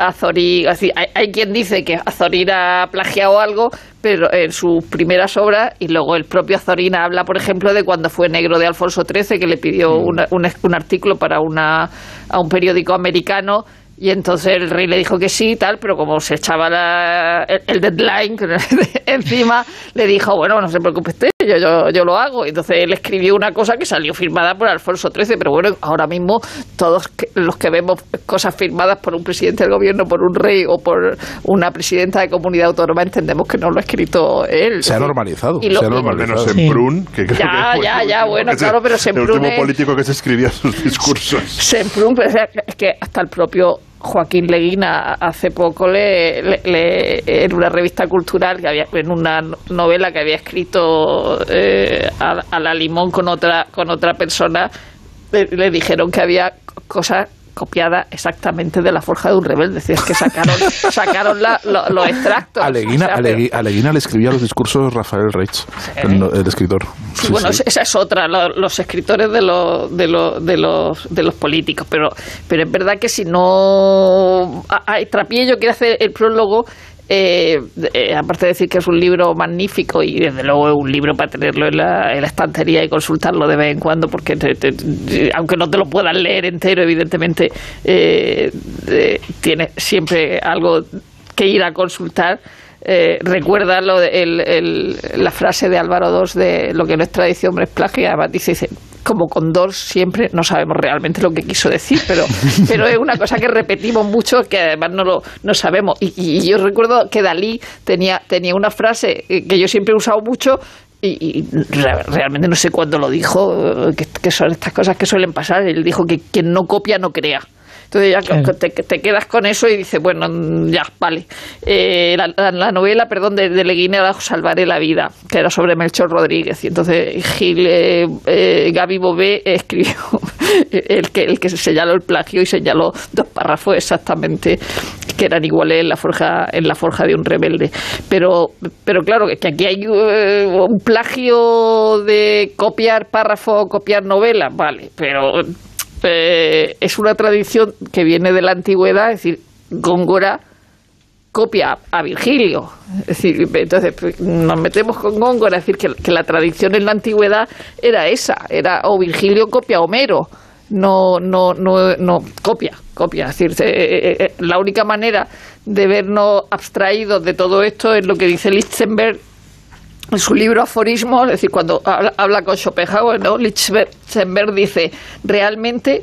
E: Azorín, decir, hay, hay quien dice que Azorín ha plagiado algo, pero en sus primeras obras, y luego el propio Azorín habla, por ejemplo, de cuando fue negro de Alfonso XIII, que le pidió una- un, un artículo para una, a un periódico americano. Y entonces el rey le dijo que sí y tal, pero como se echaba la- el, el deadline (laughs) encima, le dijo, bueno, no se preocupe usted, yo, yo, yo lo hago. Y entonces él escribió una cosa que salió firmada por Alfonso XIII, pero bueno, ahora mismo todos que- los que vemos cosas firmadas por un presidente del gobierno, por un rey o por una presidenta de comunidad autónoma, entendemos que no lo ha escrito él.
D: Se ha normalizado,
E: Y lo-
D: se ha
F: Al menos
D: normalizado.
F: Semprún, que creo
E: Ya,
F: que fue
E: ya,
F: el
E: ya,
F: último
E: bueno, claro, pero
F: El
E: Semprún
F: último
E: es-
F: político que se escribía sus (laughs) discursos.
E: Semprún, pero es que hasta el propio Joaquín Leguina hace poco le, le- en una revista cultural que había en una novela que había escrito eh, a, a la limón con otra con otra persona le, le dijeron que había cosas copiadas exactamente de la forja de un rebelde, es decir, que sacaron (laughs) sacaron la- lo- los extractos.
D: Aleguina,
E: O sea, pero-
D: Alegui- Aleguina le escribía los discursos Rafael Reitz, el, el escritor.
E: Sí,
D: Sí,
E: bueno,
D: sí.
E: esa es otra, lo- los escritores de los, de los, de los, de los políticos, pero, pero es verdad que si no... Hay Trapiello quiere hacer el prólogo, eh, eh, aparte de decir que es un libro magnífico y desde luego es un libro para tenerlo en la, en la estantería y consultarlo de vez en cuando, porque te- te- aunque no te lo puedas leer entero, evidentemente eh, eh, tiene siempre algo que ir a consultar. Eh, recuerda lo de- el- el- la frase de Álvaro II de lo que no es tradición hombre es plagio y además dice, dice, como con dos siempre no sabemos realmente lo que quiso decir pero (laughs) pero es una cosa que repetimos mucho que además no lo no sabemos y, y yo recuerdo que Dalí tenía tenía una frase eh, que yo siempre he usado mucho y, y re- realmente no sé cuándo lo dijo, eh, que, que son estas cosas que suelen pasar. Él dijo que quien no copia no crea. Entonces ya te, te quedas con eso y dices, bueno, ya, vale. Eh, la, novela, perdón, de, de Leguina Salvaré la vida, que era sobre Melchor Rodríguez. Y entonces Gil, eh, eh, Gaby Bobé (laughs) escribió el que, el que señaló el plagio y señaló dos párrafos exactamente que eran iguales en la forja, en la forja de un rebelde. Pero, pero claro, que aquí hay un plagio de copiar párrafo, copiar novela, vale, pero es una tradición que viene de la antigüedad, es decir, Góngora copia a Virgilio. Entonces pues, nos metemos con Góngora, es decir, que, la tradición en la antigüedad era esa, era o Virgilio copia a Homero, no, no, no, no copia, copia. Es decir, eh, eh, la única manera de vernos abstraídos de todo esto es lo que dice Lichtenberg en su libro Aforismo, es decir, cuando habla, con Schopenhauer, ¿no? Lichtenberg dice, realmente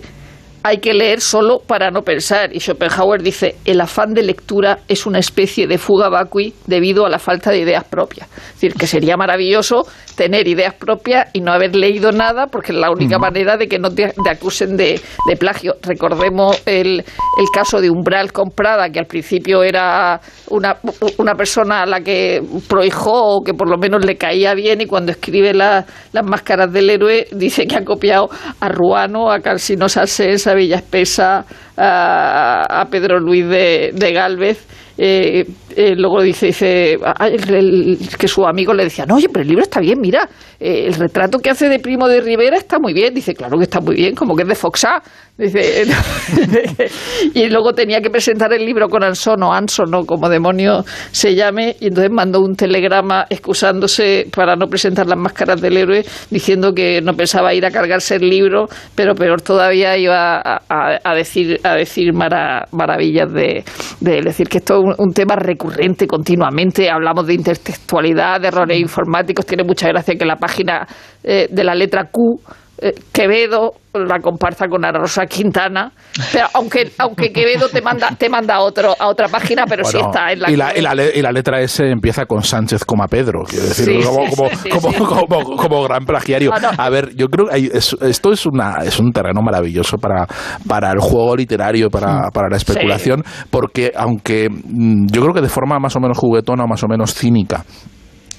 E: hay que leer solo para no pensar. Y Schopenhauer dice, el afán de lectura es una especie de fuga vacui debido a la falta de ideas propias. Es decir, que sería maravilloso tener ideas propias y no haber leído nada, porque es la única manera de que no te, acusen de, plagio. Recordemos el, caso de Umbral Comprada, que al principio era una, una persona a la que prohijó o que por lo menos le caía bien y cuando escribe las máscaras del héroe dice que ha copiado a Ruano, a Cansino Salsés, a Villa Espesa, a, Pedro Luis de, de Galvez eh, eh, luego dice, dice que su amigo le decía, no, oye, pero el libro está bien, mira, eh, el retrato que hace de Primo de Rivera está muy bien. Dice, claro que está muy bien, como que es de Foxá. Dice, (laughs) y luego tenía que presentar el libro con Anson o Anson, o como demonio se llame, y entonces mandó un telegrama excusándose para no presentar las máscaras del héroe, diciendo que no pensaba ir a cargarse el libro, pero peor todavía iba a, decir a decir maravillas de, él. Es decir, que esto un, tema recurrente continuamente. Hablamos de intertextualidad, de errores informáticos. Tiene mucha gracia que la página eh, de la letra Q Quevedo la comparsa con Ana Rosa Quintana, pero aunque aunque Quevedo te manda te manda a otro a otra página, pero sí está en la
D: y la, y la, letra S empieza con Sánchez como Pedro, quiero decir, como, gran plagiario. Ah, a ver, yo creo que esto es una es un terreno maravilloso para para el juego literario, para, para la especulación, porque aunque mm, yo creo que de forma más o menos juguetona o más o menos cínica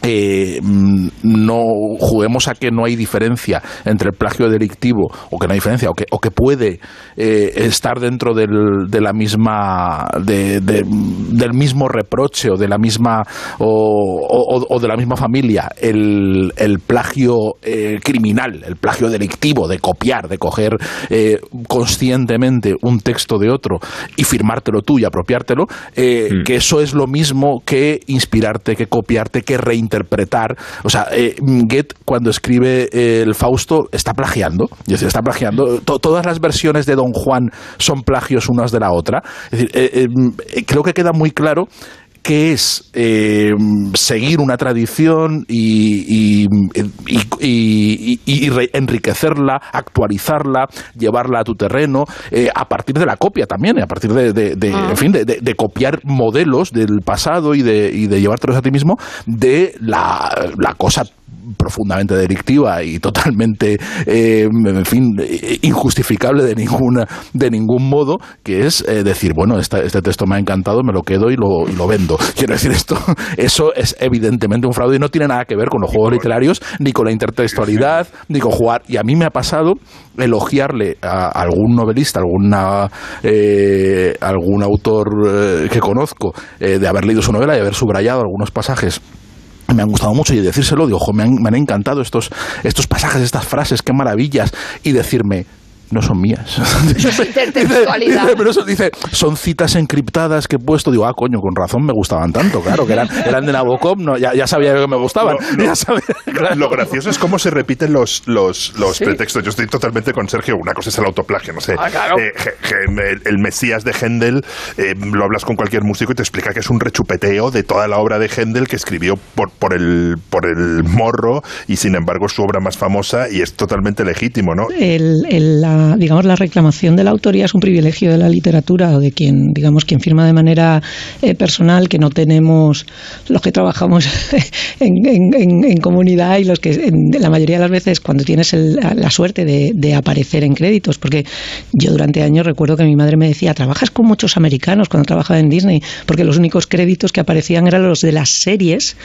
D: eh, mm, no juguemos a que no hay diferencia entre el plagio delictivo o que no hay diferencia o que, o que puede eh, estar dentro del, de la misma del mismo reproche o de la misma o, de la misma familia el, el plagio eh, criminal el plagio delictivo de copiar de coger conscientemente un texto de otro y firmártelo tú y apropiártelo mm. que eso es lo mismo que inspirarte que copiarte que reinterpretar interpretar. O sea, eh, Goethe cuando escribe eh, el Fausto está plagiando. Es decir, está plagiando. todas las versiones de Don Juan son plagios unas de la otra. Es decir, eh, eh, creo que queda muy claro que es eh, seguir una tradición y, enriquecerla, actualizarla, llevarla a tu terreno, eh, a partir de la copia también, a partir de, ah. en fin, de, copiar modelos del pasado y de, y de llevártelos a ti mismo de la, la cosa profundamente delictiva y totalmente, eh, en fin, injustificable de, ninguna, de ningún modo, que es eh, decir, bueno, este texto me ha encantado, me lo quedo y lo, y lo vendo. (laughs) Quiero decir, esto, eso es evidentemente un fraude y no tiene nada que ver con los juegos literarios, ni con la intertextualidad, ni con jugar. Y a mí me ha pasado elogiarle a algún novelista, alguna, eh, algún autor que conozco, de haber leído su novela y haber subrayado algunos pasajes me han gustado mucho y decírselo, digo, ojo, me han, me han encantado estos, estos pasajes, estas frases, qué maravillas, y decirme, no son mías. (laughs)
E: Eso es intertextualidad.
D: Pero eso dice, son citas encriptadas que he puesto. Digo, ah, coño, con razón me gustaban tanto, claro, que eran, eran de Nabokov, no, ya, ya sabía que me gustaban. (laughs)
F: Lo, gracioso es cómo se repiten los, los, los pretextos. Yo estoy totalmente con Sergio. Una cosa es el autoplagio, no sé. Ah, eh, el, Mesías de Händel, eh, lo hablas con cualquier músico y te explica que es un rechupeteo de toda la obra de Händel que escribió por, por, el, por el morro y sin embargo su obra más famosa y es totalmente legítimo, ¿no?
H: El, el, la, digamos, la reclamación de la autoría es un privilegio de la literatura o de quien, digamos, quien firma de manera eh, personal, que no tenemos los que trabajamos (laughs) en, comunidad y los que la mayoría de las veces cuando tienes la suerte de, de aparecer en créditos, porque yo durante años recuerdo que mi madre me decía, trabajas con muchos americanos cuando trabajaba en Disney, porque los únicos créditos que aparecían eran los de las series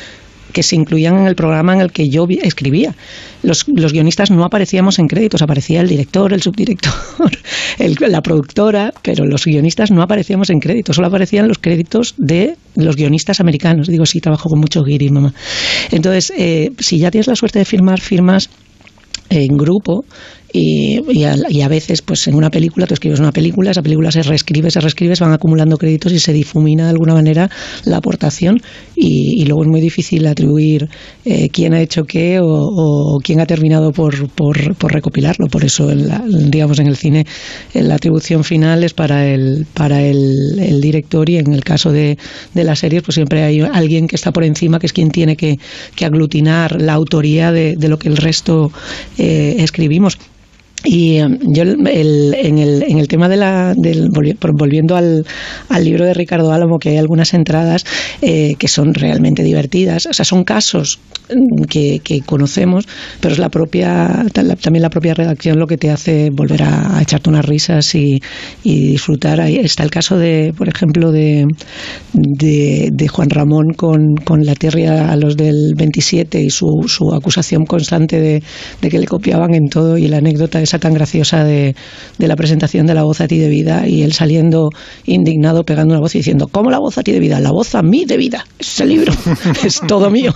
H: que se incluían en el programa en el que yo escribía. Los, guionistas no aparecíamos en créditos, aparecía el director, el subdirector, (laughs) la productora, pero los guionistas no aparecíamos en créditos, solo aparecían los créditos de los guionistas americanos. Digo, sí, trabajo con muchos guiris, mamá. Entonces, eh, si ya tienes la suerte de firmar firmas en grupo, y, y, a, veces, pues en una película, tú escribes una película, esa película se reescribe, se reescribe, se van acumulando créditos y se difumina de alguna manera la aportación y, luego es muy difícil atribuir eh, quién ha hecho qué o, quién ha terminado por, por, recopilarlo. Por eso, digamos, en el cine la atribución final es para el, para el, director y en el caso de, de las series, pues siempre hay alguien que está por encima, que es quien tiene que, aglutinar la autoría de, lo que el resto eh, escribimos. Y um, yo el, en, el, en el tema de la, del, volviendo al, al libro de Ricardo Álamo, que hay algunas entradas eh, que son realmente divertidas, o sea, son casos que, que conocemos, pero es la propia, también la propia redacción lo que te hace volver a, echarte unas risas y, y, disfrutar. Ahí está el caso de, por ejemplo, de, de, de Juan Ramón con, con la tierra a los del 27 y su, su acusación constante de, de que le copiaban en todo y la anécdota es tan graciosa de, de, la presentación de la voz a ti de vida y él saliendo indignado pegando una voz y diciendo, ¿cómo la voz a ti de vida? La voz a mí de vida. Ese libro (laughs) es todo mío.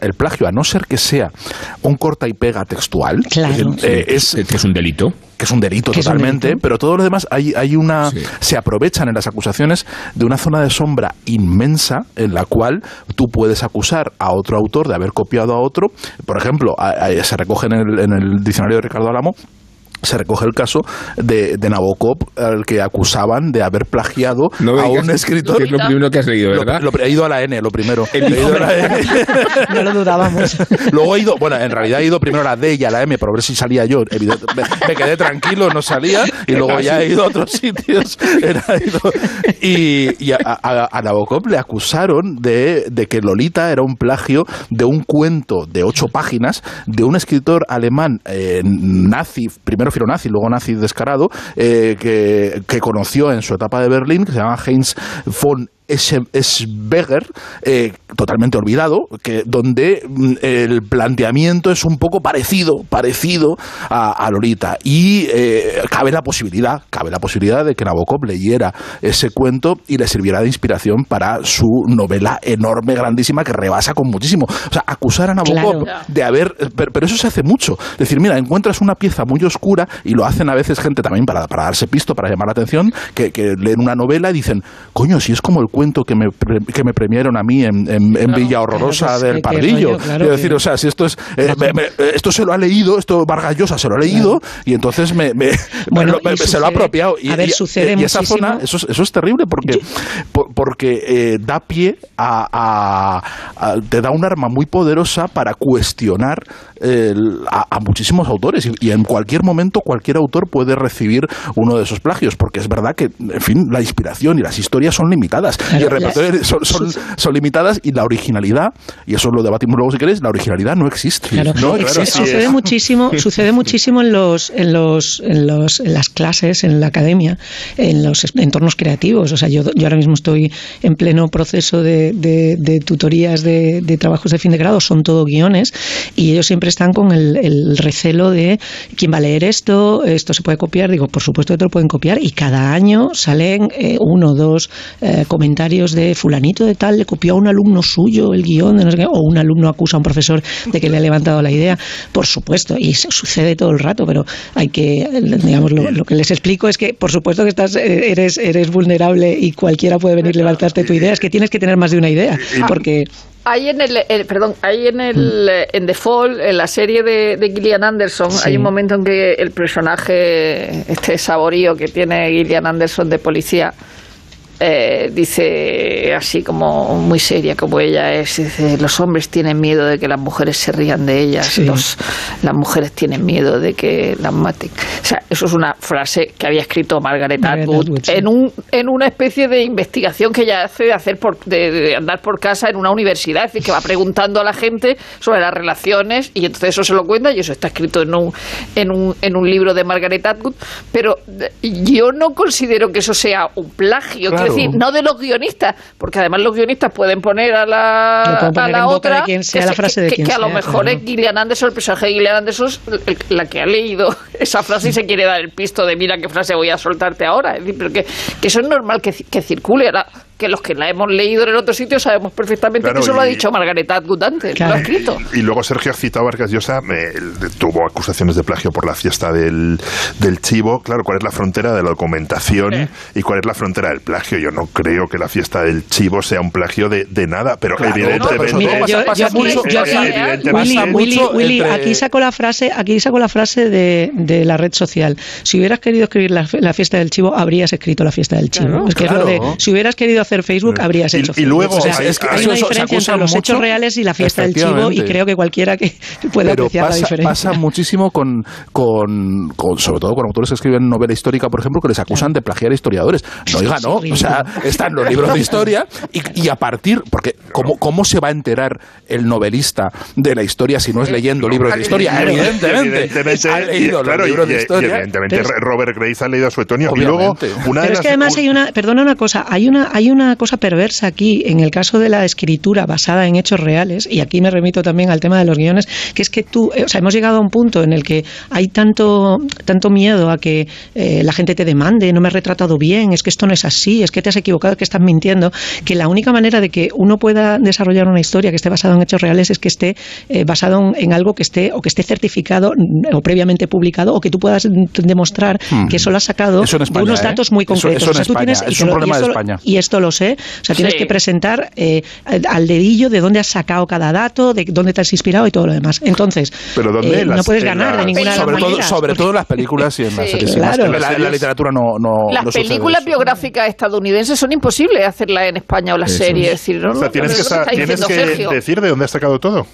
D: El plagio, a no ser que sea un corta y pega textual,
C: eh, es, que es un delito
D: que es un delito totalmente, pero todo lo demás hay, hay una se aprovechan en las acusaciones de una zona de sombra inmensa en la cual tú puedes acusar a otro autor de haber copiado a otro. Por ejemplo, se recoge en el, en el diccionario de Ricardo Alamo se recoge el caso de, de, Nabokov, al que acusaban de haber plagiado a un escritor.
C: Que es lo primero que has leído, ¿verdad?
D: Lo, he ido a la N, lo primero.
H: He ido a la N. (laughs) no lo dudábamos. (laughs)
D: Luego he ido, bueno, en realidad he ido primero a la D y a la M para ver si salía yo. Me, quedé tranquilo, no salía, y luego ya he ido a otros sitios. (laughs) y, a, Nabokov le acusaron de, de que Lolita era un plagio de un cuento de ocho páginas de un escritor alemán eh, nazi, primero nazi, luego nazi descarado, eh, que, que, conoció en su etapa de Berlín, que se llama Heinz von es Beger, eh, totalmente olvidado, que, donde mm, el planteamiento es un poco parecido, parecido a, Lolita. Y eh, cabe la posibilidad, cabe la posibilidad de que Nabokov leyera ese cuento y le sirviera de inspiración para su novela enorme, grandísima, que rebasa con muchísimo. O sea, acusar a Nabokov de haber. Pero, eso se hace mucho. Decir, mira, encuentras una pieza muy oscura, y lo hacen a veces gente también para, para darse pisto, para llamar la atención, que, que leen una novela y dicen, coño, si es como el cuento que me, que me premiaron a mí en, en, Villa Horrorosa del Pardillo. Quiero decir, o sea, si esto es. Eh, esto se lo ha leído, esto Vargas Llosa se lo ha leído y entonces me, se lo ha apropiado. Y,
H: sucede
D: y esa zona, eso, eso es terrible porque, porque eh, da pie a, te da un arma muy poderosa para cuestionar a, muchísimos autores y, en cualquier momento cualquier autor puede recibir uno de esos plagios porque es verdad que en fin la inspiración y las historias son limitadas y el repertorio son, son, limitadas y la originalidad y eso lo debatimos luego si queréis la originalidad no existe no
H: sucede muchísimo (laughs) sucede muchísimo en los en los en los en las clases en la academia en los entornos creativos. O sea yo, yo ahora mismo estoy en pleno proceso de, de, tutorías de, de trabajos de fin de grado son todo guiones y ellos siempre están con el, recelo de quién va a leer esto, esto se puede copiar. Digo, por supuesto que te lo pueden copiar y cada año salen eh, uno o dos eh, comentarios de fulanito de tal, le copió a un alumno suyo el guion, de no sé qué, o un alumno acusa a un profesor de que le ha levantado la idea. Por supuesto, y sucede todo el rato, pero hay que, digamos, lo, que les explico es que, por supuesto que estás, eh, eres, eres vulnerable y cualquiera puede venir a levantarte tu idea, es que tienes que tener más de una idea, porque
E: hay en el, perdón, hay en el mm. en The Fall, en la serie de, de Gillian Anderson, hay un momento en que el personaje, este saborío que tiene Gillian Anderson de policía, eh, dice así como muy seria como ella es, dice, los hombres tienen miedo de que las mujeres se rían de ellas, los, las mujeres tienen miedo de que las maten. O sea, eso es una frase que había escrito Margaret Atwood en, un, en una especie de investigación que ella hace de, hacer por, de, de andar por casa en una universidad, es decir, que va preguntando a la gente sobre las relaciones y entonces eso se lo cuenta y eso está escrito en un, en un, en un libro de Margaret Atwood, pero yo no considero que eso sea un plagio,
H: Claro.
E: Decir, no de los guionistas, porque además los guionistas pueden poner a la,
H: pueden
E: a
H: poner
E: la otra
H: de quien sea
E: que
H: la
E: se-
H: frase de
E: que,
H: quien
E: que a lo mejor
H: claro.
E: es Gillian Anderson, el personaje de Gillian Anderson, la que ha leído (laughs) esa frase y se quiere dar el pisto de mira qué frase voy a soltarte ahora. Es decir, pero que, que eso es normal que, que circule. Ahora, que los que la hemos leído en el otro sitio sabemos perfectamente
F: Claro,
E: que eso lo ha dicho Margaret Atwood antes, lo ha escrito.
F: Y luego Sergio ha citado a Vargas Llosa, eh, tuvo acusaciones de plagio por la fiesta del, del chivo. Claro, ¿cuál es la frontera de la documentación y cuál es la frontera del plagio? Yo no creo que la fiesta del chivo sea un plagio de, de nada, pero
D: Claro,
F: evidentemente...
D: no,
H: Mira, yo, yo aquí,
D: mucho-
H: yo aquí-
F: evidentemente-
H: Willy,
D: pasa
H: Willy,
D: mucho
H: Willy,
D: entre-
H: aquí saco la frase, aquí saco la frase de, de la red social. Si hubieras querido escribir la, la fiesta del chivo, habrías escrito la fiesta del chivo.
D: Claro,
H: es que lo de, si hubieras querido hacer Facebook, habrías
F: Y-
H: hecho
F: y
H: Facebook.
F: luego,
H: O sea,
F: hay-
H: es que hay una diferencia entre los
D: mucho.
H: hechos reales y la fiesta del chivo y creo que cualquiera que (laughs) puede
D: pero
H: apreciar la
D: pasa,
H: diferencia.
D: pasa muchísimo con, con, con- sobre todo con autores que escriben novela histórica, por ejemplo, que les acusan de plagiar a historiadores. No, oiga, no. O sea, están los libros de historia y, y a partir, porque ¿cómo, ¿cómo se va a enterar el novelista de la historia si no es leyendo libros de historia?
F: Claro,
D: Evidentemente.
F: evidentemente,
D: ha leído
F: y- claro,
D: los libros
F: y-
D: de
F: y
D: historia.
F: evidentemente
H: Pero-
F: Robert Grace ha leído a Suetonio. Y luego, una de
H: Pero es
F: las-
H: que además hay una, perdona una cosa, hay una, hay una cosa perversa aquí en el caso de la escritura basada en hechos reales, y aquí me remito también al tema de los guiones, que es que tú, eh, o sea, hemos llegado a un punto en el que hay tanto, tanto miedo a que eh, la gente te demande, no me he retratado bien, es que esto no es así, es que te has equivocado, es que estás mintiendo, que la única manera de que uno pueda desarrollar una historia que esté basada en hechos reales es que esté eh, basado en, en algo que esté o que esté certificado mm, o previamente publicado o que tú puedas demostrar
D: Hmm.
H: que eso lo has sacado de unos
D: ¿eh?
H: datos muy
D: Eso-
H: concretos.
D: eso en
H: O sea, tú
D: España,
H: tienes-
D: es un
H: te lo-
D: problema
H: y
D: de
H: esto-
D: España.
H: Y esto lo sé. O sea, tienes
E: Sí.
H: que presentar eh, al dedillo de dónde has sacado cada dato, de dónde te has inspirado y todo lo demás. Entonces,
F: Pero ¿dónde?
H: eh,
F: Las-
H: no puedes ganar de
F: las-
H: ninguna de las
D: sobre todo,
H: maneras.
D: sobre
H: porque-
D: todo en las películas y en las
E: Sí.
D: series.
H: Claro.
D: En la, en la literatura no, no
E: Las
D: no
E: películas biográficas estadounidenses son imposibles hacerlas en España o las
C: Eso
E: series.
C: es.
E: Decir, no,
F: O sea,
E: no,
F: tienes
E: no
F: que, tienes que decir de dónde has sacado todo.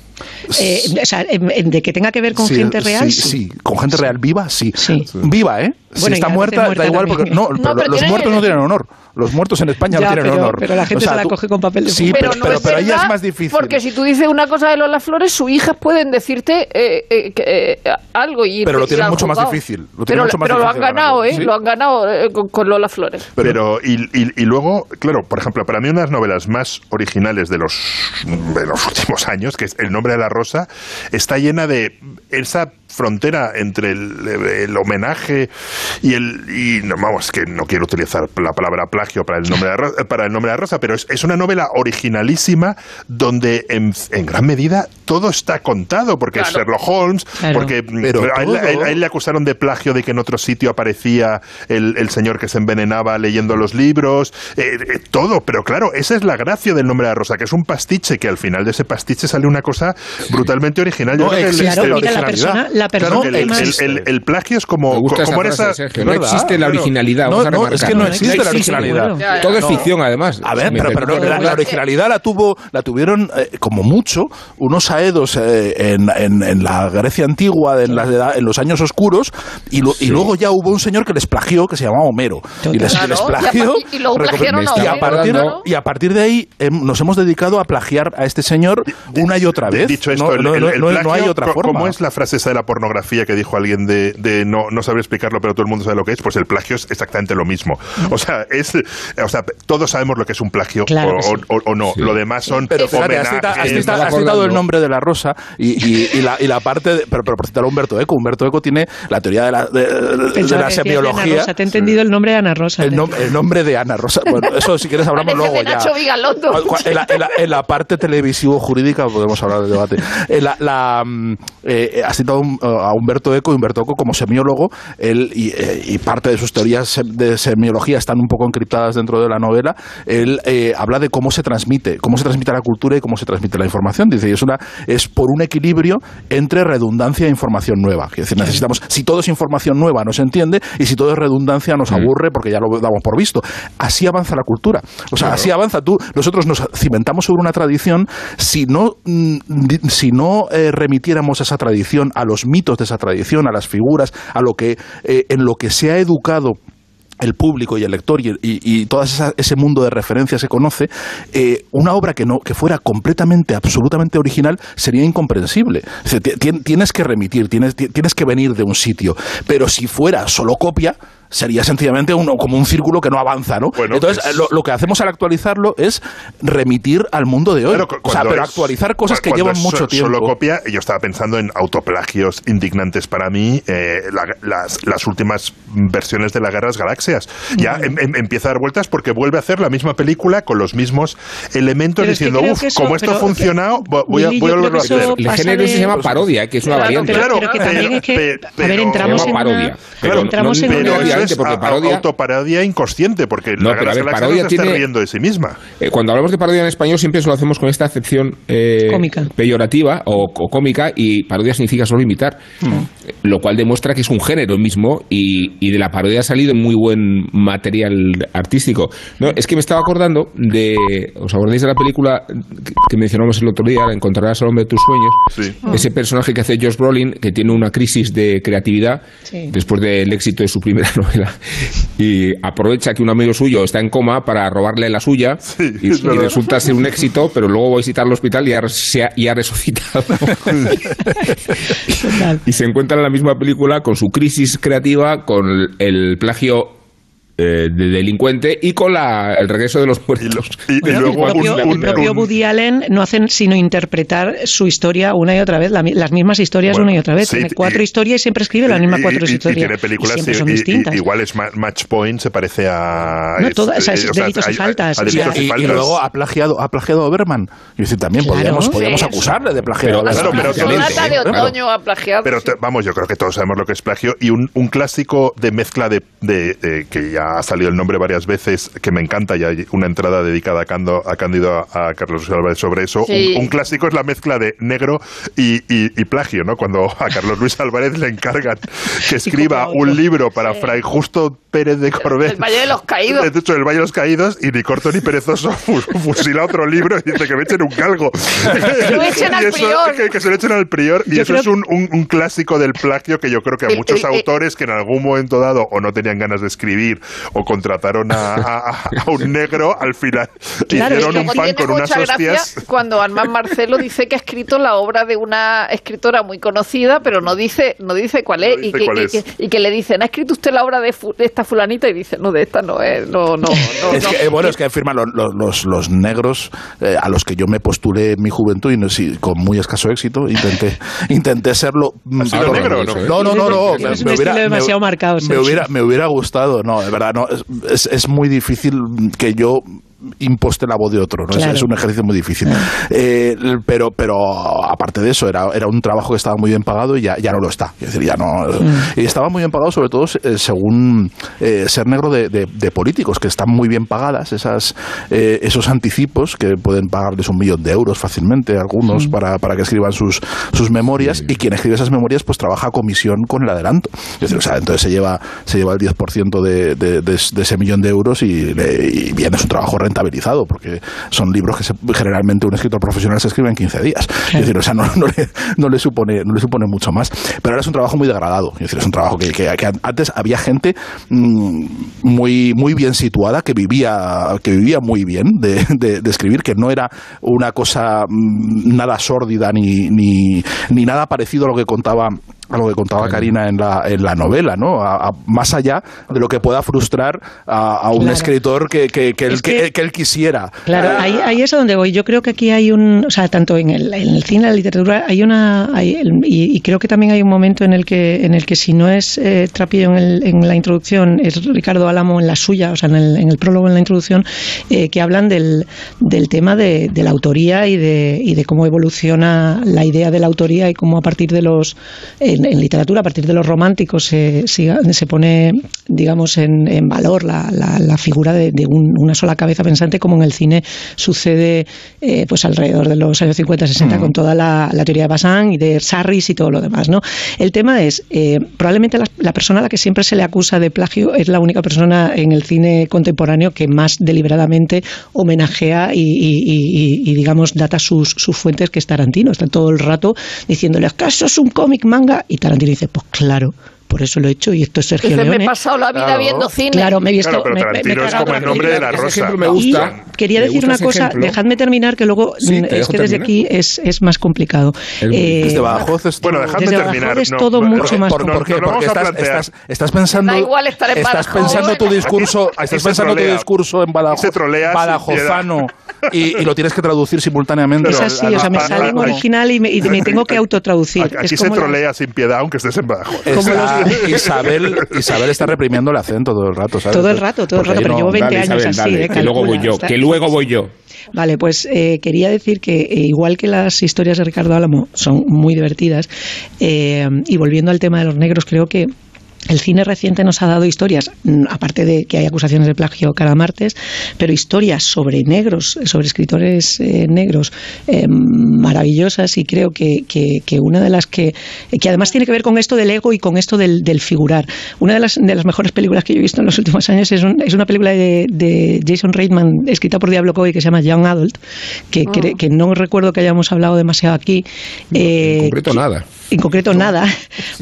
H: Eh, o sea, de que tenga que ver con
D: Sí,
H: gente real.
D: Sí, sí, con gente real viva, sí.
H: Sí.
D: Viva, ¿eh? Si
H: Bueno, y
D: está muerta,
H: muerta
D: da igual,
H: también.
D: porque no, pero
E: pero
D: los muertos no tienen honor. Los muertos en España
H: Ya,
D: no tienen
H: pero-
D: honor.
H: pero la gente se la coge con papel de
D: Sí,
H: fumar.
D: pero,
E: no
D: pero,
E: es
D: pero ahí es más difícil.
E: Porque si tú dices una cosa de Lola Flores, sus hijas pueden decirte eh, eh, que, eh, algo y
D: Pero lo tienen mucho más difícil, lo tienen
E: pero
D: mucho más
E: pero lo
D: difícil
E: han ganado, ¿eh?
D: ¿sí?
E: Lo han ganado eh, con, con Lola Flores.
F: Pero, y, y- y luego, claro, por ejemplo, para mí una de las novelas más originales de los, de los últimos años, que es El nombre de la rosa, está llena de esa frontera entre el, homenaje y el... Y, no, vamos, que no quiero utilizar la palabra plagio para el nombre de la, Ro- para el nombre de rosa, pero es, es una novela originalísima donde en, en gran medida todo está contado, porque es
E: Claro.
F: Sherlock Holmes,
H: Claro.
F: porque
D: Pero
F: a él,
D: todo-
F: a él- a él le acusaron de plagio de que en otro sitio aparecía el, el señor que se envenenaba leyendo los libros, eh, eh, todo, pero claro, esa es la gracia del nombre de la rosa, que es un pastiche, que al final de ese pastiche sale una cosa brutalmente original. Yo
D: No,
F: creo que
D: existe
H: Claro,
D: la
H: mira, la
D: originalidad.
H: persona, la
F: claro
H: persona
F: que el,
H: que
F: el- el- el plagio es como, como
C: esa frase. No existe la
F: Claro.
C: originalidad.
D: No, no, es que no
H: No
D: existe la originalidad.
H: seguro.
E: Ya, ya.
C: Todo es
D: No.
C: ficción, además.
D: A ver, pero, pero la originalidad la tuvo, la tuvieron eh, como mucho unos aedos eh, en, en- en la Grecia antigua, en, edad- en los años oscuros, y, lo- y luego ya hubo un señor que les plagió, que se llamaba Homero. Y les,
E: Claro,
D: les
E: y a
D: plagió.
E: y-
C: a
D: partir, y a partir de ahí em, nos hemos dedicado a plagiar a este señor una y otra vez.
F: Dicho esto,
D: no,
F: el,
D: no-
F: el-
D: no-
F: el
D: no- no
F: plagio,
D: hay otra forma.
F: ¿Cómo es la frase esa de la pornografía que dijo alguien de, de no, no saber explicarlo, pero todo el mundo sabe lo que es? Pues el plagio es exactamente lo mismo. O sea, es, o sea todos sabemos lo que es un plagio
H: Claro
F: o,
H: sí.
F: o- o no.
C: Sí.
F: Lo demás son
D: Pero fíjate, has citado, has
F: homenajes.
D: citado- has citado el nombre de la rosa y, y- y la, y la parte, de- pero, pero por citar a Humberto Eco, Humberto Eco tiene la teoría de la, de, de- de la
H: decías de Ana
D: semiología.
H: Rosa. Te he entendido el nombre de Ana Rosa.
D: El, nom- el nombre de Ana Rosa. Bueno, eso si quieres hablamos
E: Parece
D: luego
E: de
D: ya. En la, en la- en la parte televisivo-jurídica podemos hablar del debate. En la, la, mm, eh, has citado un- a Humberto Eco, Humberto Eco como semiólogo, él y, eh, y parte de sus teorías de semiología están un poco encriptadas dentro de la novela. Él eh, habla de cómo se transmite, cómo se transmite la cultura y cómo se transmite la información. Dice, y es una, es por un equilibrio entre redundancia e información nueva. Es decir, necesitamos, si todo es información nueva no se entiende y si todo es redundancia nos aburre porque ya lo damos por visto. Así avanza la cultura. O sea, así avanza tú. Nosotros nos cimentamos sobre una tradición si no, mm, si no eh, remitiéramos esa tradición a los mitos de esa tradición, a las figuras, a lo que eh, en lo que se ha educado el público y el lector y, y, y todo ese mundo de referencias se conoce, eh, una obra que no que fuera completamente, absolutamente original sería incomprensible. Tienes que remitir, tienes, ti- tienes que venir de un sitio, pero si fuera solo copia sería sencillamente uno, como un círculo que no avanza, ¿no?
F: Bueno,
D: Entonces, lo, lo que hacemos al actualizarlo es remitir al mundo de hoy.
F: Claro,
D: o sea, pero
F: es-
D: actualizar cosas que llevan
F: es
D: mucho
F: so-
D: tiempo.
F: Solo copia, yo estaba pensando en autoplagios indignantes para mí, eh, la- las, las últimas versiones de la Guerra de las Galaxias. Ya em- em- empieza a dar vueltas porque vuelve a hacer la misma película con los mismos elementos
H: Pero es que
F: diciendo,
H: creo
F: uff, como esto ha funcionado, vo- voy a, voy a volverlo a hacer.
C: El género
H: de-
C: se llama parodia, que es una
E: Claro,
C: variante.
H: Pero,
F: Claro,
H: pero que
F: pero-
H: también es que,
F: pe-
H: a ver, entramos en una-
C: parodia.
H: Entramos en una-
F: es
C: porque
F: a-
C: parodia-
F: autoparodia inconsciente, porque
C: No,
F: la
C: pero a ver, parodia
F: no se está
C: tiene-
F: riendo de sí misma.
C: Eh, cuando hablamos de parodia en español siempre se lo hacemos con esta acepción eh,
H: Cómica.
C: peyorativa o, o cómica y parodia significa solo imitar, Eh, lo cual demuestra que es un género mismo y, y de la parodia ha salido muy buen material artístico. No, es que me estaba acordando de, ¿os acordáis de la película que, que mencionamos el otro día, Encontrarás al hombre de tus sueños?
F: Sí.
C: Ese personaje que hace Josh Brolin, que tiene una crisis de creatividad
H: Sí.
C: después del éxito de su primera (laughs) novela y aprovecha que un amigo suyo está en coma para robarle la suya (laughs) y, resulta ser un éxito, pero luego va a visitar el hospital y ha, se ha- y ha resucitado. (laughs) (laughs) y se encuentra en la misma película con su crisis creativa, con el, el plagio eh, de delincuente y con la, el regreso de los muertos.
F: Y, luego
H: el propio,
F: un-
H: el
F: un-
H: propio
F: un-
H: Woody Allen no hacen sino interpretar su historia una y otra vez, la las mismas historias
F: Bueno,
H: una y otra vez.
F: sí,
H: Tiene
F: y-
H: cuatro historias y siempre escribe las mismas cuatro
F: y- y
H: historias.
F: tiene películas
H: y siempre
F: y-
H: son
F: y- y-
H: distintas.
F: igual es Ma- Match Point se parece a
H: No,
F: es-
H: todas esas
F: eh, o sea,
H: delitos y faltas,
F: delitos y
D: y, y
F: faltas.
D: luego ha plagiado, ha plagiado a Berman. Y decir, también
H: Claro.
D: podríamos, podríamos
E: Sí.
D: acusarle de plagiado.
C: Pero-
F: Claro, pero-
E: La sonata de
C: Claro.
E: otoño ha plagiado.
F: Pero te- vamos, yo creo que todos sabemos lo que es plagio. Y un, un clásico de mezcla de- que ya ha salido el nombre varias veces, que me encanta, y hay una entrada dedicada a, Cando- a Cándido a, Carlos Luis Álvarez sobre eso.
E: Sí.
F: Un, un clásico es la mezcla de negro y, y- y plagio, ¿no? Cuando a Carlos Luis Álvarez le encargan que escriba un libro para Fray Justo Pérez de Corbet.
E: El Valle de los Caídos.
F: De hecho, el Valle de los Caídos, y ni corto ni perezoso (laughs) fu- fusila otro libro y dice que me echen un galgo.
E: lo echen (laughs) al
F: eso-
E: prior.
F: Que, que se lo echen al prior. Y
H: Yo
F: eso es un, un- un clásico del plagio que yo creo que a
E: El-
F: muchos
E: el-
F: autores que en algún momento dado o no tenían ganas de escribir o contrataron a, a- a un negro, al final
H: Claro,
F: hicieron un pan con unas hostias.
E: cuando Armand (laughs) Marcelo dice que ha escrito la obra de una escritora muy conocida, pero no dice no dice cuál es,
F: No
E: y, que,
F: cuál
E: y
F: es.
E: que- y que le dicen, ¿ha escrito usted la obra de, fu- de esta fulanita? Y dice, no, de esta no es, no, no, no.
D: Es
E: no".
D: que, eh, bueno, es que firman los, los, los- negros eh, a los que yo me postulé en mi juventud y no, sí, con muy escaso éxito. Intenté, (laughs) intenté serlo. mm,
F: ¿Has sido
D: pero-
F: negro no?
D: No, no, no.
H: un estilo demasiado marcado,
D: Me hubiera, me hubiera gustado. No, de verdad, no. Es, es, es muy difícil que yo imposte la voz de otro. ¿no? Es-
H: Claro.
D: Es, un ejercicio muy difícil. Eh, pero, pero aparte de eso, era, era un trabajo que estaba muy bien pagado y ya, ya no lo está. Es decir, ya no. Y estaba muy bien pagado, sobre todo eh, según eh, ser negro de, de- de políticos, que están muy bien pagadas esas, eh, esos anticipos que pueden pagarles un millón de euros fácilmente, algunos, para, para que escriban sus, sus memorias. Y quien escribe esas memorias, pues trabaja a comisión con el adelanto. Es decir, o sea, entonces se lleva, se lleva el 10% de, de, de- de ese millón de euros y, y bien es un trabajo rentabilizado, porque son libros que se- generalmente un escritor profesional se escribe en 15 días. Es decir, o sea, no, no le, no le supone, no le supone mucho más. Pero ahora es un trabajo muy degradado. Es decir, es un trabajo que, que- que antes había gente mm, muy, muy bien situada, que vivía, que vivía muy bien de, de- de escribir, que no era una cosa mm, nada sórdida ni, ni, ni nada parecido a lo que contaba a lo que contaba Karina en la, en la novela, ¿no? A- a- más allá de lo que pueda frustrar a, a un
H: Claro.
D: escritor que, que, que él,
H: Es
D: que,
H: que-
D: que él quisiera.
H: Claro,
D: Eh,
H: ahí, ahí es a donde voy. Yo creo que aquí hay un, o sea, tanto en el, en el cine, en la literatura, hay una, hay el- y, y creo que también hay un momento en el que, en el que si no es eh, Trapillo en, el- en la introducción, es Ricardo Álamo en la suya, o sea, en el, en el prólogo, en la introducción, eh, que hablan del, del tema de, de la autoría y de, y de cómo evoluciona la idea de la autoría y cómo a partir de los, en, literatura, a partir de los románticos, se, se pone, digamos, en, en valor la, la, figura de, una sola cabeza pensante, como en el cine sucede eh, pues alrededor de los años 50-60 mm. con toda la, teoría de Bazin y de Sarris y todo lo demás. ¿no? El tema es, eh, probablemente la, persona a la que siempre se le acusa de plagio es la única persona en el cine contemporáneo que más deliberadamente homenajea y, digamos, data sus, sus fuentes, que es Tarantino. Está todo el rato diciéndole, ¿acaso es un cómic manga? Y Tarantino dice, pues claro por eso lo he hecho y esto es Sergio Leone.
E: me he pasado la vida viendo cine.
H: Claro, me he visto.
F: pero Tarantino es como el nombre de la rosa.
C: Me gusta.
H: quería decir una cosa, dejadme terminar, que luego es que desde aquí es, es más complicado.
D: Eh, desde Badajoz es,
F: bueno, dejadme
H: desde
F: terminar.
H: es todo mucho más
D: complicado. ¿Por qué? Porque estás, estás, estás, pensando.
E: Da igual estar en
D: estás pensando tu discurso, estás pensando tu discurso en Badajoz, Badajozano y, lo tienes que traducir simultáneamente.
H: Es así, o sea, me sale en original y me, tengo que autotraducir.
F: Aquí se trolea sin piedad, aunque estés en Badajoz.
D: Isabel, Isabel está reprimiendo el acento todo el rato, ¿sabes?
H: Todo el rato, todo el rato, pero llevo 20 años así. ¿eh?
C: que luego voy yo, que luego voy yo.
H: Vale, pues eh, quería decir que eh, igual que las historias de Ricardo Álamo son muy divertidas, y volviendo al tema de los negros, creo que el cine reciente nos ha dado historias, mm, aparte de que hay acusaciones de plagio cada martes, pero historias sobre negros, sobre escritores eh, negros eh, maravillosas y creo que, que, una de las que, que además tiene que ver con esto del ego y con esto del, figurar. Una de las, de las mejores películas que yo he visto en los últimos años es, es una película de, Jason Reitman escrita por Diablo Cody que se llama Young Adult, que, que, ah. no recuerdo que hayamos hablado demasiado aquí.
C: en concreto eh, nada
H: en concreto nada,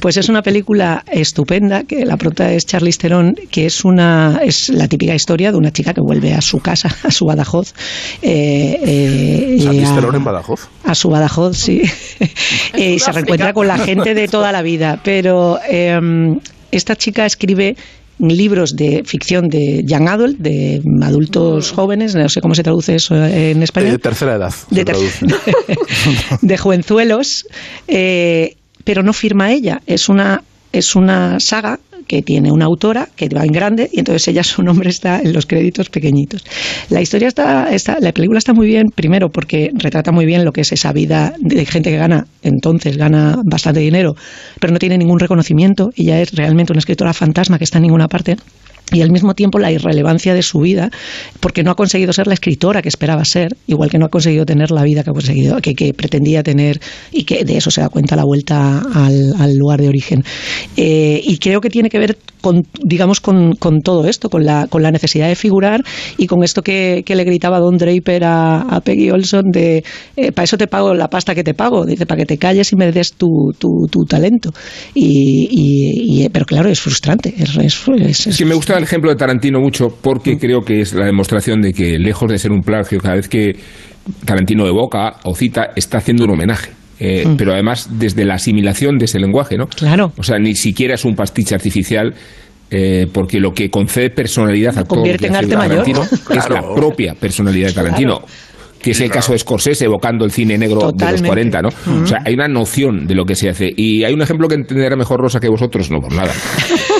H: pues es una película estupenda, que la prota es Charlize Theron, que es una es la típica historia de una chica que vuelve a su casa, a su Badajoz.
D: Eh, eh, ¿Charlize Theron en Badajoz?
H: A su Badajoz, sí. (laughs) Y se reencuentra con la gente de toda la vida. Pero em, esta chica escribe libros de ficción de young adult, de adultos mm. jóvenes, no sé cómo se traduce eso en español.
D: De tercera edad.
H: De, (laughs) de jovenzuelos, eh, pero no firma ella. Es una, es una saga que tiene una autora que va en grande y entonces ella (laughs) su nombre está en los créditos pequeñitos. La historia está, está, la película está muy bien, primero porque retrata muy bien lo que es esa vida de gente que gana, entonces gana bastante dinero, pero no tiene ningún reconocimiento. Ella es realmente una escritora fantasma que está en ninguna parte y al mismo tiempo la irrelevancia de su vida, porque no ha conseguido ser la escritora que esperaba ser, igual que no ha conseguido tener la vida que ha conseguido, que, que pretendía tener, y que de eso se da cuenta la vuelta al, lugar de origen. Eh, y creo que tiene que ver con, digamos, con, con, todo esto, con la, con la necesidad de figurar y con esto que, que le gritaba Don Draper a, Peggy Olson de eh, para eso te pago la pasta que te pago, dice, para que te calles y me des tu, tu, tu talento. Y, pero claro, es frustrante. Es, es,
C: me gusta el ejemplo de Tarantino mucho porque mm. creo que es la demostración de que lejos de ser un plagio, cada vez que Tarantino evoca o cita, está haciendo un homenaje. Eh, mm. Pero además desde la asimilación de ese lenguaje, ¿no?
H: Claro.
C: O sea, ni siquiera es un pastiche artificial. Eh, porque lo que concede personalidad a todo lo que hace Tarantino es la propia personalidad de Tarantino que es el caso de Scorsese evocando el cine negro de los 40, ¿no? O sea, hay una noción de lo que se hace. Y hay un ejemplo que entenderá mejor Rosa que vosotros, no por nada. (laughs)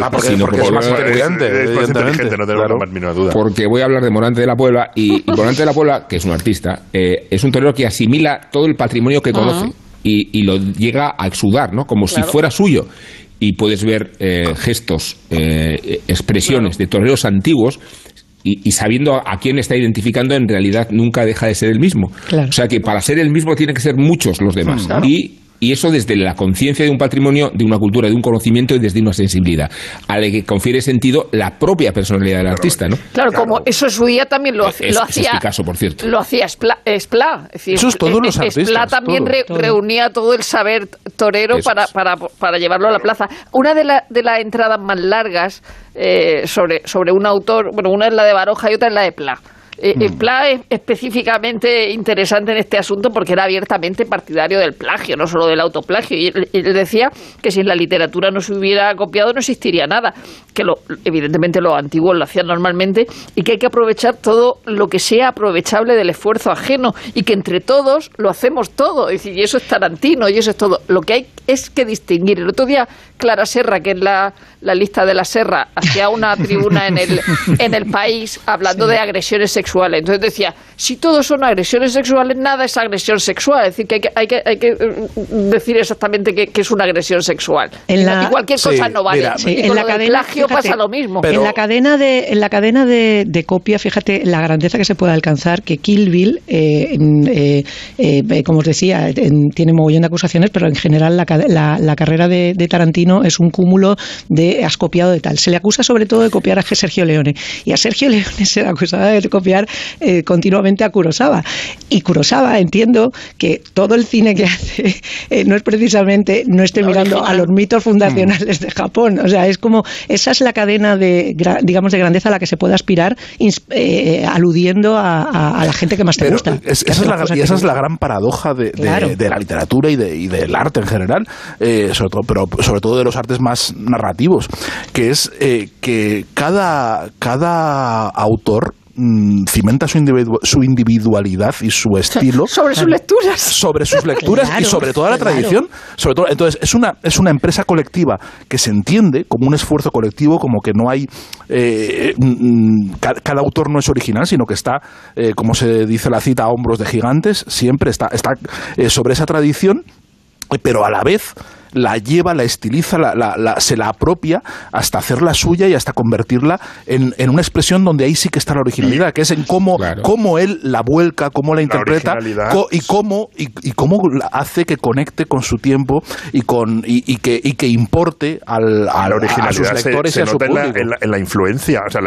F: Ah, porque, es más inteligente, es más inteligente, no tengo la más duda.
C: Porque voy a hablar de Morante de la Puebla, y, Morante de la Puebla, que es un artista, eh, es un torero que asimila todo el patrimonio que conoce. Y, lo llega a exudar, ¿no? Como si fuera suyo y puedes ver eh, gestos, eh, expresiones de toreros antiguos y, sabiendo a quién está identificando, en realidad nunca deja de ser el mismo. O sea que para ser el mismo tiene que ser muchos los demás. Y y eso desde la conciencia de un patrimonio, de una cultura, de un conocimiento y desde una sensibilidad, a la que confiere sentido la propia personalidad del artista, ¿no?
E: Claro, como eso en su día también lo, lo hacía.
C: caso, por cierto.
E: Lo hacía Espla.
D: eso es todos los artistas.
E: también reunía todo el saber torero para, para, para, llevarlo a la plaza. Una de, la, de las entradas más largas eh, sobre, sobre un autor, bueno, una es la de Baroja y otra es la de Pla. Eh, mm. Pla es específicamente interesante en este asunto porque era abiertamente partidario del plagio, no solo del autoplagio. Y él, decía que si en la literatura no se hubiera copiado no existiría nada, que lo, evidentemente los antiguos lo hacían normalmente y que hay que aprovechar todo lo que sea aprovechable del esfuerzo ajeno y que entre todos lo hacemos todo. y eso es Tarantino y eso es todo. Lo que hay es que distinguir. El otro día Clara Serra, que es la, lista de la Serra, hacía una (laughs) tribuna en el, en el país hablando de agresiones sexuales. Entonces decía, si todos son agresiones sexuales, nada es agresión sexual. Es decir, que hay que, hay que, hay que eh, decir exactamente qué, qué es una agresión sexual.
H: En la-
E: y cualquier cosa
D: Sí,
E: no vale.
D: mira,
E: y
H: Sí,
E: con
H: en la
E: lo del plagio
H: fíjate,
E: pasa lo mismo.
D: Pero-
H: en la cadena de en la cadena de, de copia, fíjate la grandeza que se puede alcanzar. Que Kill Bill, eh, en, eh, eh, como os decía, en- tiene mogollón de acusaciones, pero en general la, la- la carrera de, de Tarantino es un cúmulo de has copiado de tal. Se le acusa sobre todo de copiar a Sergio Leone y a Sergio Leone se le acusaba de copiar eh, continuamente a Kurosawa. Y Kurosawa entiendo que todo el cine que hace eh, no es precisamente no esté mirando a los mitos fundacionales de Japón. O sea, es como esa es la cadena de digamos de grandeza a la que se puede aspirar eh, aludiendo a, a- a la gente que más te
D: Pero
H: gusta.
D: es- esa, es la, y esa es la gran paradoja de, de-
H: Claro.
D: de la literatura y, de- y del arte en general, eh, sobre todo, pero sobre todo de los artes más narrativos, que es eh, que cada, cada autor mm, cimenta su, individu- su individualidad y su estilo (laughs)
E: Sobre sus lecturas.
D: sobre sus lecturas y sobre toda la
H: claro.
D: tradición. Sobre todo, entonces, es una, es una empresa colectiva que se entiende como un esfuerzo colectivo, como que no hay. eh, mm, ca- cada, autor no es original, sino que está, eh, como se dice la cita, a hombros de gigantes, siempre está, está eh, sobre esa tradición, pero a la vez la lleva, la estiliza, la, la- la- se la apropia hasta hacerla suya y hasta convertirla en, en una expresión donde ahí sí que está la originalidad, que es en cómo,
C: Claro.
D: cómo él la vuelca, cómo la interpreta y cómo y, y cómo hace que conecte con su tiempo y con y, y que y que importe al,
F: la
D: a
F: originalidad
D: sus lectores
F: se,
D: y a su
F: nota en la,
D: público.
F: en la- en la influencia. O sea,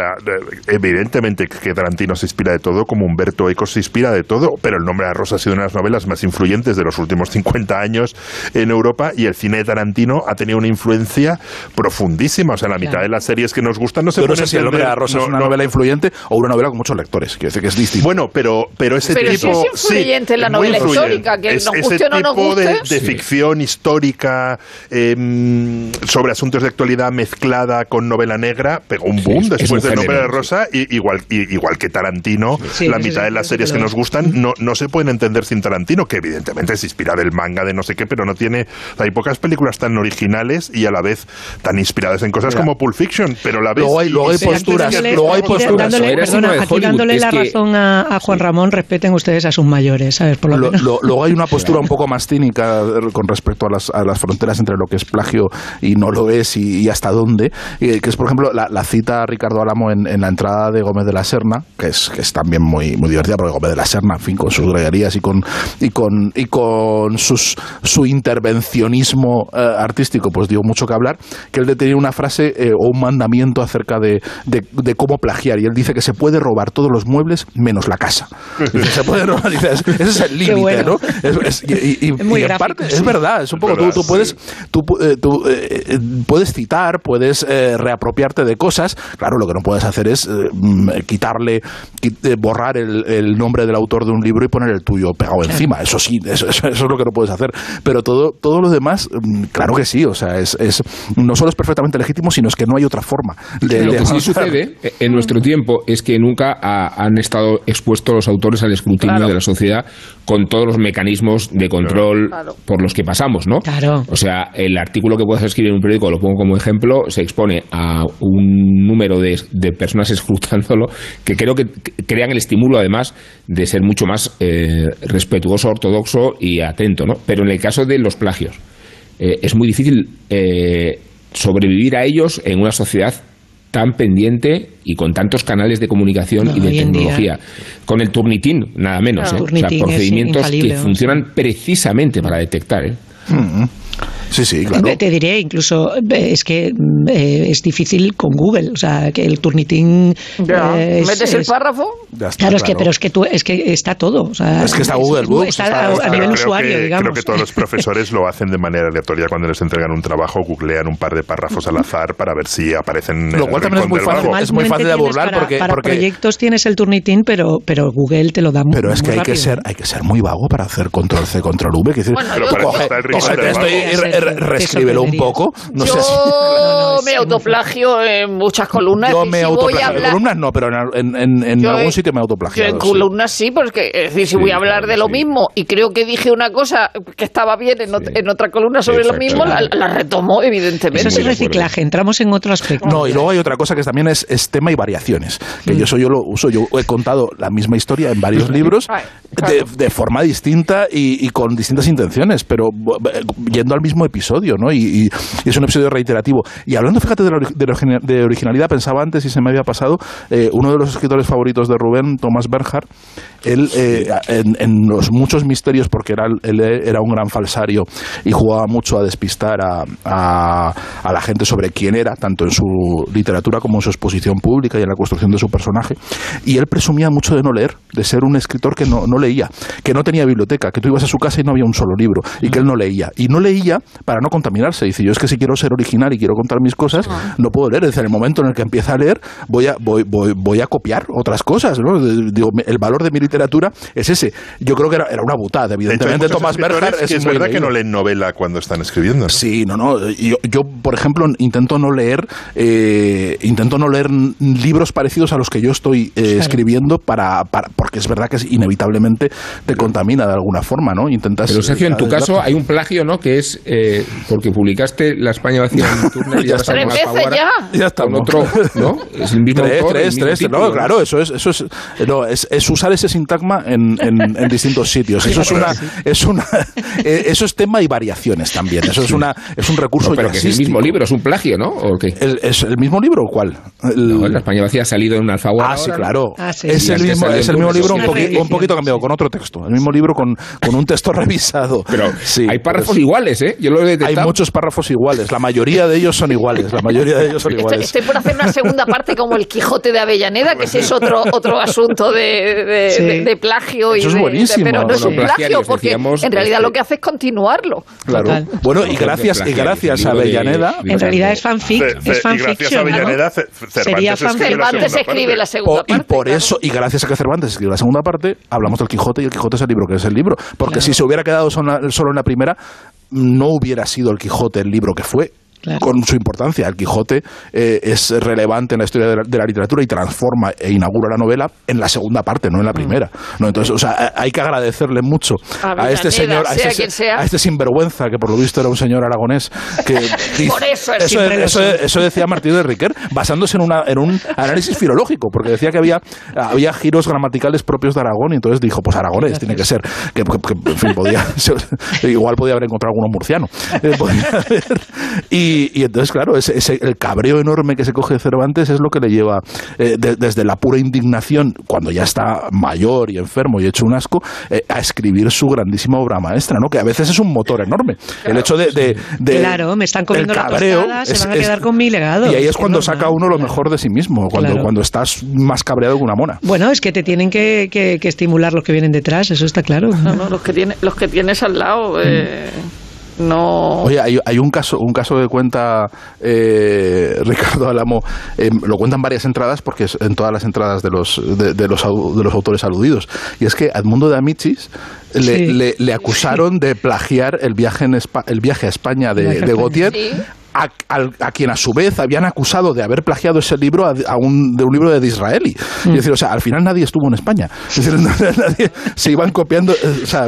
F: evidentemente que Tarantino se inspira de todo, como Humberto Eco se inspira de todo, pero El nombre de la rosa ha sido una de las novelas más influyentes de los últimos 50 años en Europa y el cine de Tarantino ha tenido una influencia profundísima. O sea, la mitad
H: Claro.
F: de las series que nos gustan no se
D: Yo no
F: pueden
D: sé si el nombre de la rosa es una
F: no-
D: novela influyente o una novela con muchos lectores. Quiero decir que es distinto.
F: Bueno, pero, pero ese
E: Pero sí
F: tipo.
E: es influyente en la
F: es
E: novela histórica, que
F: Es-
E: nos
F: ese
E: o no
F: tipo de,
E: guste.
F: de
C: Sí.
F: ficción histórica em, sobre asuntos de actualidad mezclada con novela negra pegó un boom
C: es- es
F: después del nombre de Rosa, y, igual, y- igual que Tarantino,
H: Sí,
F: la
H: sí,
F: mitad
H: sí,
F: de las
H: sí,
F: series
H: sí,
F: que nos
H: es.
F: gustan no, no se pueden entender sin Tarantino, que evidentemente se inspira del manga de no sé qué, pero no tiene. Hay pocas películas tan originales y a la vez tan inspiradas en cosas
D: Mira.
F: como Pulp Fiction, pero la vez.
D: Luego hay- luego hay posturas, luego hay posturas.
H: dándole- perdona, aquí dándole la
C: que-
H: razón a, a Juan Ramón, respeten ustedes a sus mayores, ¿sabes? Por lo
D: Lo-
H: menos.
D: lo- luego hay una postura un poco más cínica con respecto a las, a las fronteras entre lo que es plagio y no lo es y, y hasta dónde, eh, que es por ejemplo la, la cita a Ricardo Álamo en, en la entrada de Gómez de la Serna, que es, que es también muy, muy divertida, porque Gómez de la Serna, en fin, con sus greguerías y con, y con, y con sus, su intervencionismo eh, artístico, pues dio mucho que hablar, que él tenía una frase eh, o un mandamiento acerca de, de, de cómo plagiar, y él dice que se puede robar todos los muebles menos la casa. Dice, se puede robar, dice, ese es el límite,
H: bueno.
D: ¿no? Es- es- y, y-
H: Es muy
D: y en
H: gráfico,
D: parte
H: sí.
D: es verdad, es un poco
F: verdad,
D: tú, tú
F: sí.
D: puedes tú, eh, tú, puedes citar, puedes eh, reapropiarte de cosas. Claro, lo que no puedes hacer es eh, mm, quitarle, qui- eh, borrar el, el nombre del autor de un libro y poner el tuyo pegado encima. Eso sí, eso, eso- eso es lo que no puedes hacer. Pero todo, todo lo demás, claro que sí. O sea, es, es no solo es perfectamente legítimo, sino es que no hay otra forma de,
C: Lo
D: de
C: que sí sucede eh, en nuestro tiempo es que nunca ha- han estado expuestos los autores al escrutinio
E: Claro.
C: de la sociedad con todos los mecanismos de control
E: Claro.
C: por los que pasamos, ¿no?
H: Claro.
C: O sea, el artículo que puedas escribir en un periódico, lo pongo como ejemplo, se expone a un número de, de personas (laughs) escrutándolo que creo que que crean el estímulo, además, de ser mucho más eh, respetuoso, ortodoxo y atento, ¿no? Pero en el caso de los plagios, eh, es muy difícil eh, sobrevivir a ellos en una sociedad tan pendiente y con tantos canales de comunicación
H: No,
C: y de tecnología. Con el Turnitin, nada menos.
H: Claro.
C: ¿eh? O sea,
H: es
C: procedimientos que funcionan precisamente para detectar. ¿eh?
D: Mm. Sí, sí, claro.
H: Te diré, incluso, es que mm, eh, es difícil con Google, o sea, que el Turnitin...
E: Ya,
H: eh, es-
E: metes el párrafo.
D: Ya está,
H: Claro, es que,
D: claro.
H: pero es que tú, es que está todo. o sea,
D: Es que está Google
H: es-
D: Books,
H: está
D: está-
H: a, a
D: está-
H: nivel usuario,
F: que,
H: digamos.
F: Creo que todos los (laughs) profesores lo hacen de manera aleatoria cuando les entregan un trabajo, googlean un par de párrafos al azar para ver si aparecen en
D: Lo
F: el
D: cual también es muy fácil. es muy fácil de burlar
H: tienes
D: porque-
H: para, para
D: porque-
H: proyectos tienes el Turnitin, pero, pero Google te lo da muy
D: Pero es que hay que
H: rápido.
D: ser, hay que ser muy vago para hacer control C, control V. Que decir,
E: Bueno,
F: Pero para
D: coge-
F: está
D: reescríbelo un poco. No
E: yo
D: sé si- (laughs)
E: me autoplagio en muchas columnas.
D: Yo me
E: si
D: autoplagio. En
E: hablar-
D: columnas no, pero en, en- en
E: Yo
D: algún
E: en-
D: sitio me he
E: Yo
D: autoplagiado.
E: en
D: sí.
E: columnas sí, porque es decir, si
C: Sí,
E: voy a hablar
C: claro,
E: de lo
C: sí.
E: mismo y creo que dije una cosa que estaba bien en, ot- en otra columna sobre lo mismo, la, la retomo, evidentemente.
H: Eso es
C: de
H: reciclaje, entramos en otro aspecto.
D: No, y luego hay otra cosa que también es, es tema y variaciones. Que
E: Mm.
D: yo eso yo lo uso. Yo he contado la misma historia en varios (laughs) libros
E: Ay,
D: de,
E: claro.
D: de forma distinta y, y con distintas intenciones, pero eh, yendo al mismo episodio, ¿no? Y, es un episodio reiterativo. Y hablando, fíjate, de, la originalidad, pensaba antes y se me había pasado, eh, uno de los escritores favoritos de Rubén, Tomás Bernhard, él eh, en, en los muchos misterios, porque era, él era un gran falsario y jugaba mucho a despistar a, a- a la gente sobre quién era, tanto en su literatura como en su exposición pública y en la construcción de su personaje. Y él presumía mucho de no leer, de ser un escritor que no, no leía, que no tenía biblioteca, que tú ibas a su casa y no había un solo libro, y que él no leía. Y no leía para no contaminarse. Dice, yo es que si quiero ser original y quiero contar mis cosas, no puedo leer. En el momento en el que empieza a leer, voy a, voy, voy, voy a copiar otras cosas. ¿no? Digo, el valor de mi literatura es ese. Yo creo que era, era una butada, evidentemente. Tomás Berger
F: que
D: es, muy
F: verdad que no leen novela cuando están escribiendo. ¿no?
D: Sí, no, no. Yo, yo, por ejemplo, intento no leer, eh, intento no leer libros parecidos a los que yo estoy eh, escribiendo para, para, porque es verdad que es, inevitablemente te contamina de alguna forma, ¿no? Intentas.
C: Pero Sergio, en tu
D: eh,
C: caso hay un plagio, ¿no? Que es eh, porque publicaste La España vacía en (laughs) Turner y
D: Ya
C: con
E: ya.
D: Ya
C: Con
D: estamos.
C: otro, ¿no? Es el mismo
D: Tres,
C: autor, el
D: tres,
C: mismo
D: tres,
C: título,
D: no, claro, eso es, eso es, no, es, es usar ese sintagma en, en- en distintos sitios. Eso es una, es una, (laughs) eh, eso es tema y variaciones también. Eso es una, es un recurso
C: No, pero que es el mismo libro, es un plagio, ¿no? ¿O qué?
D: ¿El- ¿Es el mismo libro o cuál? El-
C: No, La España vacía ha salido en un Alfaguara.
D: Ah, sí, claro.
H: Ah, sí.
D: Es
C: Y
D: el mismo, es el mismo libro un, poqui- un poquito cambiado, con otro texto. El mismo libro con, con un texto revisado.
C: Pero
D: Sí,
C: hay párrafos
D: pues,
C: iguales, ¿eh? Yo lo he
D: Hay
C: detectado.
D: muchos párrafos iguales. La mayoría de ellos son iguales. La mayoría de ellos son
E: Estoy,
D: iguales.
E: estoy por hacer una segunda parte como el Quijote de Avellaneda, que ese es otro otro asunto de, de-
H: Sí.
E: De- de plagio. y
D: Eso es
E: de- de-
D: buenísimo.
E: pero no es un plagio, porque
C: decíamos,
E: en realidad
C: este-
E: lo que hace es continuarlo.
D: Claro.
H: Total.
D: Bueno, y gracias, y gracias a Avellaneda.
H: En realidad es fanfic, es
F: y gracias a
H: fanfiction,
F: Cervantes
H: Sería
F: escribe la
E: Cervantes
F: segunda
E: escribe
F: parte.
E: la segunda
D: O- y
E: parte.
D: por
E: claro.
D: eso, y gracias a que Cervantes escribió la segunda parte, hablamos del Quijote y el Quijote es el libro que es el libro. Porque
H: Claro.
D: si se hubiera quedado solo en la primera, no hubiera sido el Quijote el libro que fue.
H: Claro.
D: Con su importancia, el Quijote eh, es relevante en la historia de la, de la literatura y transforma e inaugura la novela en la segunda parte, no en la
E: Mm.
D: primera. ¿no? Entonces, o sea, hay que agradecerle mucho a este señor, a este,
E: sea.
D: a este sinvergüenza, que por lo visto era un señor aragonés, que (laughs)
E: Por eso es
D: eso, decía Martín de Riquer, basándose en, una, en un análisis filológico, porque decía que había, había giros gramaticales propios de Aragón, y entonces dijo, pues aragonés tiene que ser, que, que- que, en fin, podía (laughs) ser- igual podía haber encontrado alguno murciano. Eh, podía haber. y, y entonces, claro, ese, ese- el cabreo enorme que se coge Cervantes es lo que le lleva, eh, de- desde la pura indignación, cuando ya está mayor y enfermo y hecho un asco, eh, a escribir su grandísima obra maestra, ¿no? que a veces es un motor enorme. el hecho de... de- de-
H: Claro, me están comiendo la
D: cabreo
H: tostada, se
D: es-
H: van a
D: es-
H: quedar con mi legado.
D: y ahí es
H: Es
D: cuando saca uno lo mejor de sí mismo, cuando,
H: Claro.
D: cuando estás más cabreado que una mona.
H: Bueno, es que te tienen que, que- que estimular los que vienen detrás, eso está claro.
E: No, no, los que, tiene, los que tienes al lado. eh, no.
D: Oye, hay, hay un caso un caso que cuenta eh, Ricardo Álamo, eh, lo cuentan varias entradas porque es en todas las entradas de los de, de los de los autores aludidos y es que a Edmundo de Amicis le,
H: Sí.
D: le- le acusaron de plagiar el viaje en Espa- el viaje a España de, de
H: España.
D: Gautier
E: Sí.
D: A, quien a su vez habían acusado de haber plagiado ese libro a, a un, de un libro de Disraeli.
H: Mm.
D: Es decir, o sea, al final nadie estuvo en España. Es decir, (laughs) nadie- se iban copiando. eh, O sea,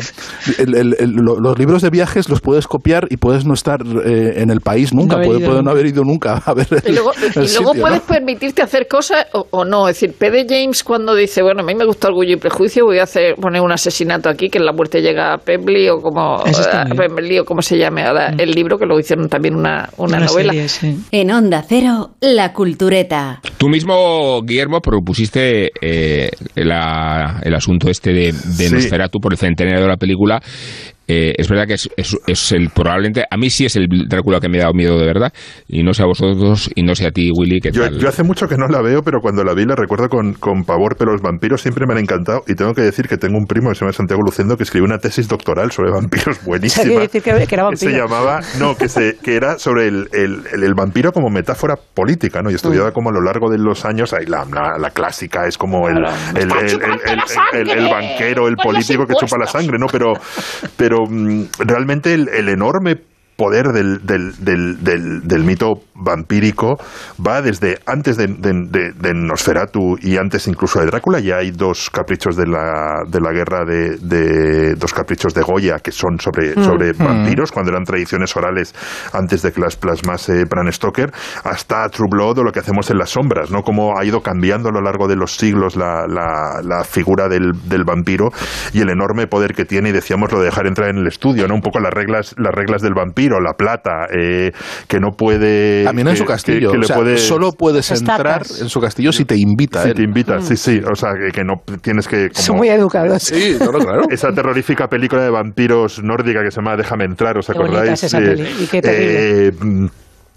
D: el- el- el- lo- los libros de viajes los puedes copiar y puedes no estar eh, en el país nunca.
H: No haber
D: puede,
H: ido
D: puede no haber ido nunca a ver
E: Y luego, y luego
D: sitio, ¿no?
E: puedes permitirte hacer cosas o, o no. Es decir, P.D. James cuando dice, bueno, a mí me gusta Orgullo y Prejuicio, voy a hacer poner un asesinato aquí, que en la muerte llega a Pemberley o como,
H: bien.
E: Pemberley o como se llame ahora el libro, que luego hicieron también una, una,
H: Una
E: novela.
H: serie, sí.
A: En Onda Cero, La Cultureta.
C: Tú mismo, Guillermo, propusiste eh, la- el asunto este de, de
F: Sí.
C: Nosferatu por el centenario de la película. Eh, es verdad que es, es- es el probablemente a mí sí es el Drácula que me ha dado miedo de verdad y no sé a vosotros y no sé a ti Willy qué
F: Yo,
C: tal.
F: yo hace mucho que no la veo, pero cuando la vi la recuerdo con, con pavor, pero los vampiros siempre me han encantado. Y tengo que decir que tengo un primo que se llama Santiago Lucendo que escribió una tesis doctoral sobre vampiros (laughs) buenísima.
H: Decir que- que era
F: se
H: vampiro.
F: llamaba, no, que, se, que era sobre el, el- el- el vampiro como metáfora política, ¿no? Y
H: Mm.
F: estudiaba como a lo largo de los años, ahí la, la, la clásica es como el, el,
E: ¡Está
F: el- el-
E: chupando
F: el-
E: la
F: el-
E: sangre!
F: el banquero, el
E: ¡Por los
F: político que chupa la sangre, ¿no? Pero, pero mm, realmente el, el enorme poder del, del, del, del, del mito vampírico va desde antes de, de, de Nosferatu y antes incluso de Drácula. Ya hay dos caprichos de la, de la guerra de, dos caprichos de Goya que son sobre,
H: Mm.
F: sobre vampiros, cuando eran tradiciones orales antes de que las plasmase Bram Stoker, hasta True Blood o lo que hacemos en las sombras, ¿no? Cómo ha ido cambiando a lo largo de los siglos la, la, la figura del, del vampiro y el enorme poder que tiene, y decíamos lo de dejar entrar en el estudio, ¿no? Un poco las reglas, las reglas del vampiro, la plata, eh, que no puede...
D: También en
F: que-
D: su castillo.
F: que- que
D: o sea,
F: puede-
D: solo puedes
H: Estacas.
D: entrar en su castillo si te invita.
F: si
D: él.
F: te invita, sí, sí, o sea, que, que no tienes que... como-
H: Son muy educados.
D: Sí, claro, claro.
F: esa terrorífica película de vampiros nórdica que se llama Déjame entrar, ¿os
H: Qué
F: acordáis?
H: es esa peli, y qué terrible.
F: eh, mm,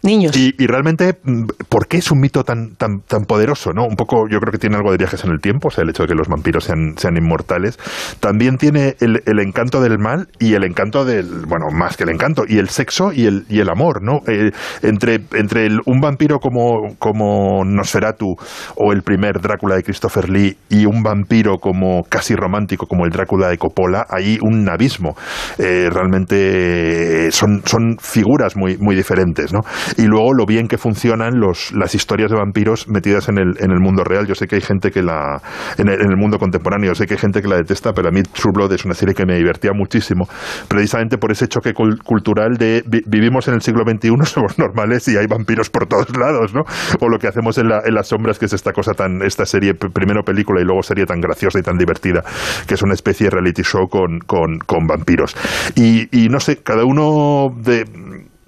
H: Niños.
F: y, y realmente, mm, ¿por qué es un mito tan, tan, tan poderoso? ¿no? Un poco, yo creo que tiene algo de viajes en el tiempo, o sea, el hecho de que los vampiros sean, sean inmortales. También tiene el, el encanto del mal y el encanto del, bueno, más que el encanto, y el sexo y el, y el amor, ¿no? Eh, entre entre el- un vampiro como, como Nosferatu o el primer Drácula de Christopher Lee y un vampiro como casi romántico como el Drácula de Coppola, hay un abismo. Eh, realmente son, son figuras muy, muy diferentes, ¿no? Y luego lo bien que funcionan los, las historias de vampiros metidas en el, en el mundo real. Yo sé que hay gente que la. En el, en el mundo contemporáneo, sé que hay gente que la detesta, pero a mí True Blood es una serie que me divertía muchísimo, precisamente por ese choque cul- cultural de vi- vivimos en el siglo XXI, (laughs) somos normales y hay vampiros por todos lados, ¿no? O lo que hacemos en, la- en las sombras, que es esta cosa tan. Esta serie, primero película y luego serie tan graciosa y tan divertida, que es una especie de reality show con, con, vampiros. Y no sé, cada uno de.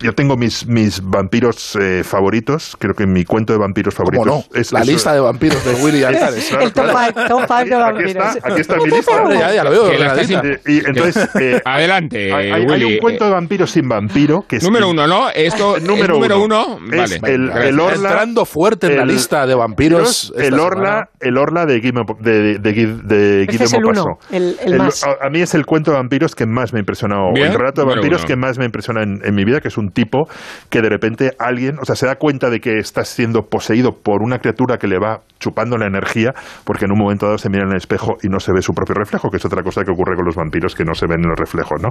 F: Yo tengo mis, mis vampiros eh, favoritos. Creo que mi cuento de vampiros
D: ¿Cómo
F: favoritos
D: no?
F: es
D: la
F: es-
D: lista de vampiros de Willy (laughs) Altares.
F: Claro,
H: el top
F: claro.
H: 5 top five de
F: Aquí
H: vampiros.
F: está, aquí está mi lista.
D: Hombre, ya, ya lo veo.
C: La.
F: Eh, y entonces, (laughs) eh,
C: Adelante,
F: hay, hay- hay
C: Willy.
F: un cuento de vampiros sin vampiro que es
C: Número uno, ¿no? Esto (laughs)
F: número
C: número
F: uno.
C: uno.
F: Es
C: Vale.
F: el- el Orla-
D: Entrando fuerte en la
F: el-
D: lista de vampiros.
F: el Orla, el Orla de Guy, Mo- de, de, Guy- de Guy de
H: es el uno,
F: Maupassant.
H: el- el más.
F: a, mí es el cuento de vampiros que más me ha impresionado, el relato de vampiros que más me impresiona en, en mi vida, que es un tipo que de repente alguien, o sea, se da cuenta de que está siendo poseído por una criatura que le va chupando la energía, porque en un momento dado se mira en el espejo y no se ve su propio reflejo, que es otra cosa que ocurre con los vampiros, que no se ven en los reflejos, ¿no?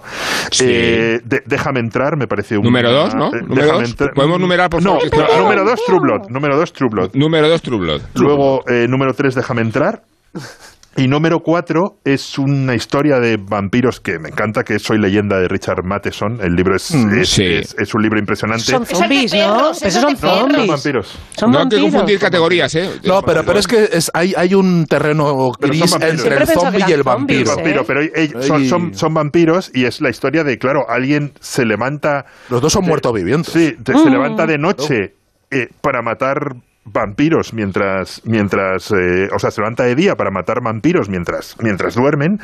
C: Sí.
F: Eh, de- déjame entrar, me parece un...
C: Número dos, ¿no?
F: eh,
C: Número
F: déjame
C: dos.
F: entrar-
C: ¿Podemos numerar, por
F: No,
C: favor?
F: no, número dos, True Blood. Número dos, True Blood.
C: Número dos, True Blood.
F: Luego, eh, número 3, Déjame entrar. Y número 4 es una historia de vampiros que me encanta, que es Soy leyenda de Richard Matheson. El libro es, es,
C: sí.
F: es- es un libro impresionante.
H: Son zombies, ¿no?
E: eso
H: son zombies.
F: vampiros.
H: Son
C: no hay que
H: vampiros.
C: confundir categorías, ¿eh?
D: No, pero, pero es que es, hay, hay un terreno
F: Pero
D: gris
F: vampiros.
D: entre el zombie y el vampiro.
H: zombies,
F: vampiro, pero ellos son,
D: Ay.
F: son, son vampiros y es la historia de, claro, alguien se levanta...
D: Los dos son muertos vivientes.
F: Sí, te- se levanta de noche eh, para matar vampiros mientras mientras eh, o sea se levanta de día para matar vampiros mientras mientras duermen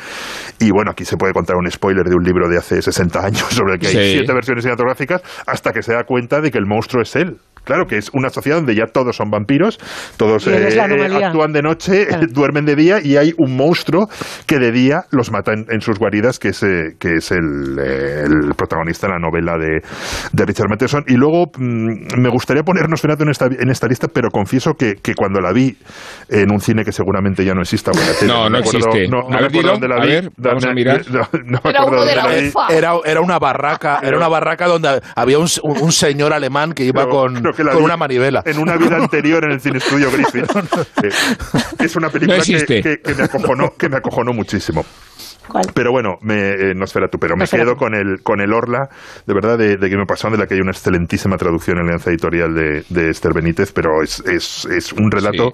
F: y bueno aquí se puede contar un spoiler de un libro de hace 60 años sobre el que hay siete versiones cinematográficas hasta que se da cuenta de que el monstruo es él Claro que es una sociedad donde ya todos son vampiros, todos eh, actúan de noche,
H: Claro. (laughs)
F: duermen de día y hay un monstruo que de día los mata en, en sus guaridas, que es, eh, que es el, eh, el protagonista de la novela de, de Richard Matheson. Y luego mm, me gustaría ponernos en esta, en esta lista, pero confieso que, que cuando la vi en un cine que seguramente ya no exista, bueno,
C: No, no
F: acuerdo-
C: existe.
F: No, no
C: A
F: me
C: ver,
F: acuerdo
C: dilo,
F: dónde la
C: a
F: vi.
C: ver, vamos a
F: No,
C: mirar. (laughs)
F: no, no me
E: Era
F: acuerdo
E: uno de
F: dónde
E: la
F: la vi.
D: Era, era una barraca, era una barraca donde había un, un señor alemán que iba
F: Creo-
D: con,
F: creo que la
D: con una manivela.
F: En una vida anterior en el cine estudio Griffith. (laughs) Eh, es una película
C: No
F: que, que- que me acojonó, que me acojonó muchísimo.
H: ¿Cuál?
F: Pero bueno, me, eh, Nosferatu, pero me
H: Nosferatu.
F: quedo con el, con el Orla, de verdad, de, de Guillermo Passon, de la que hay una excelentísima traducción en la Alianza Editorial de, de Esther Benítez, pero es, es, es un relato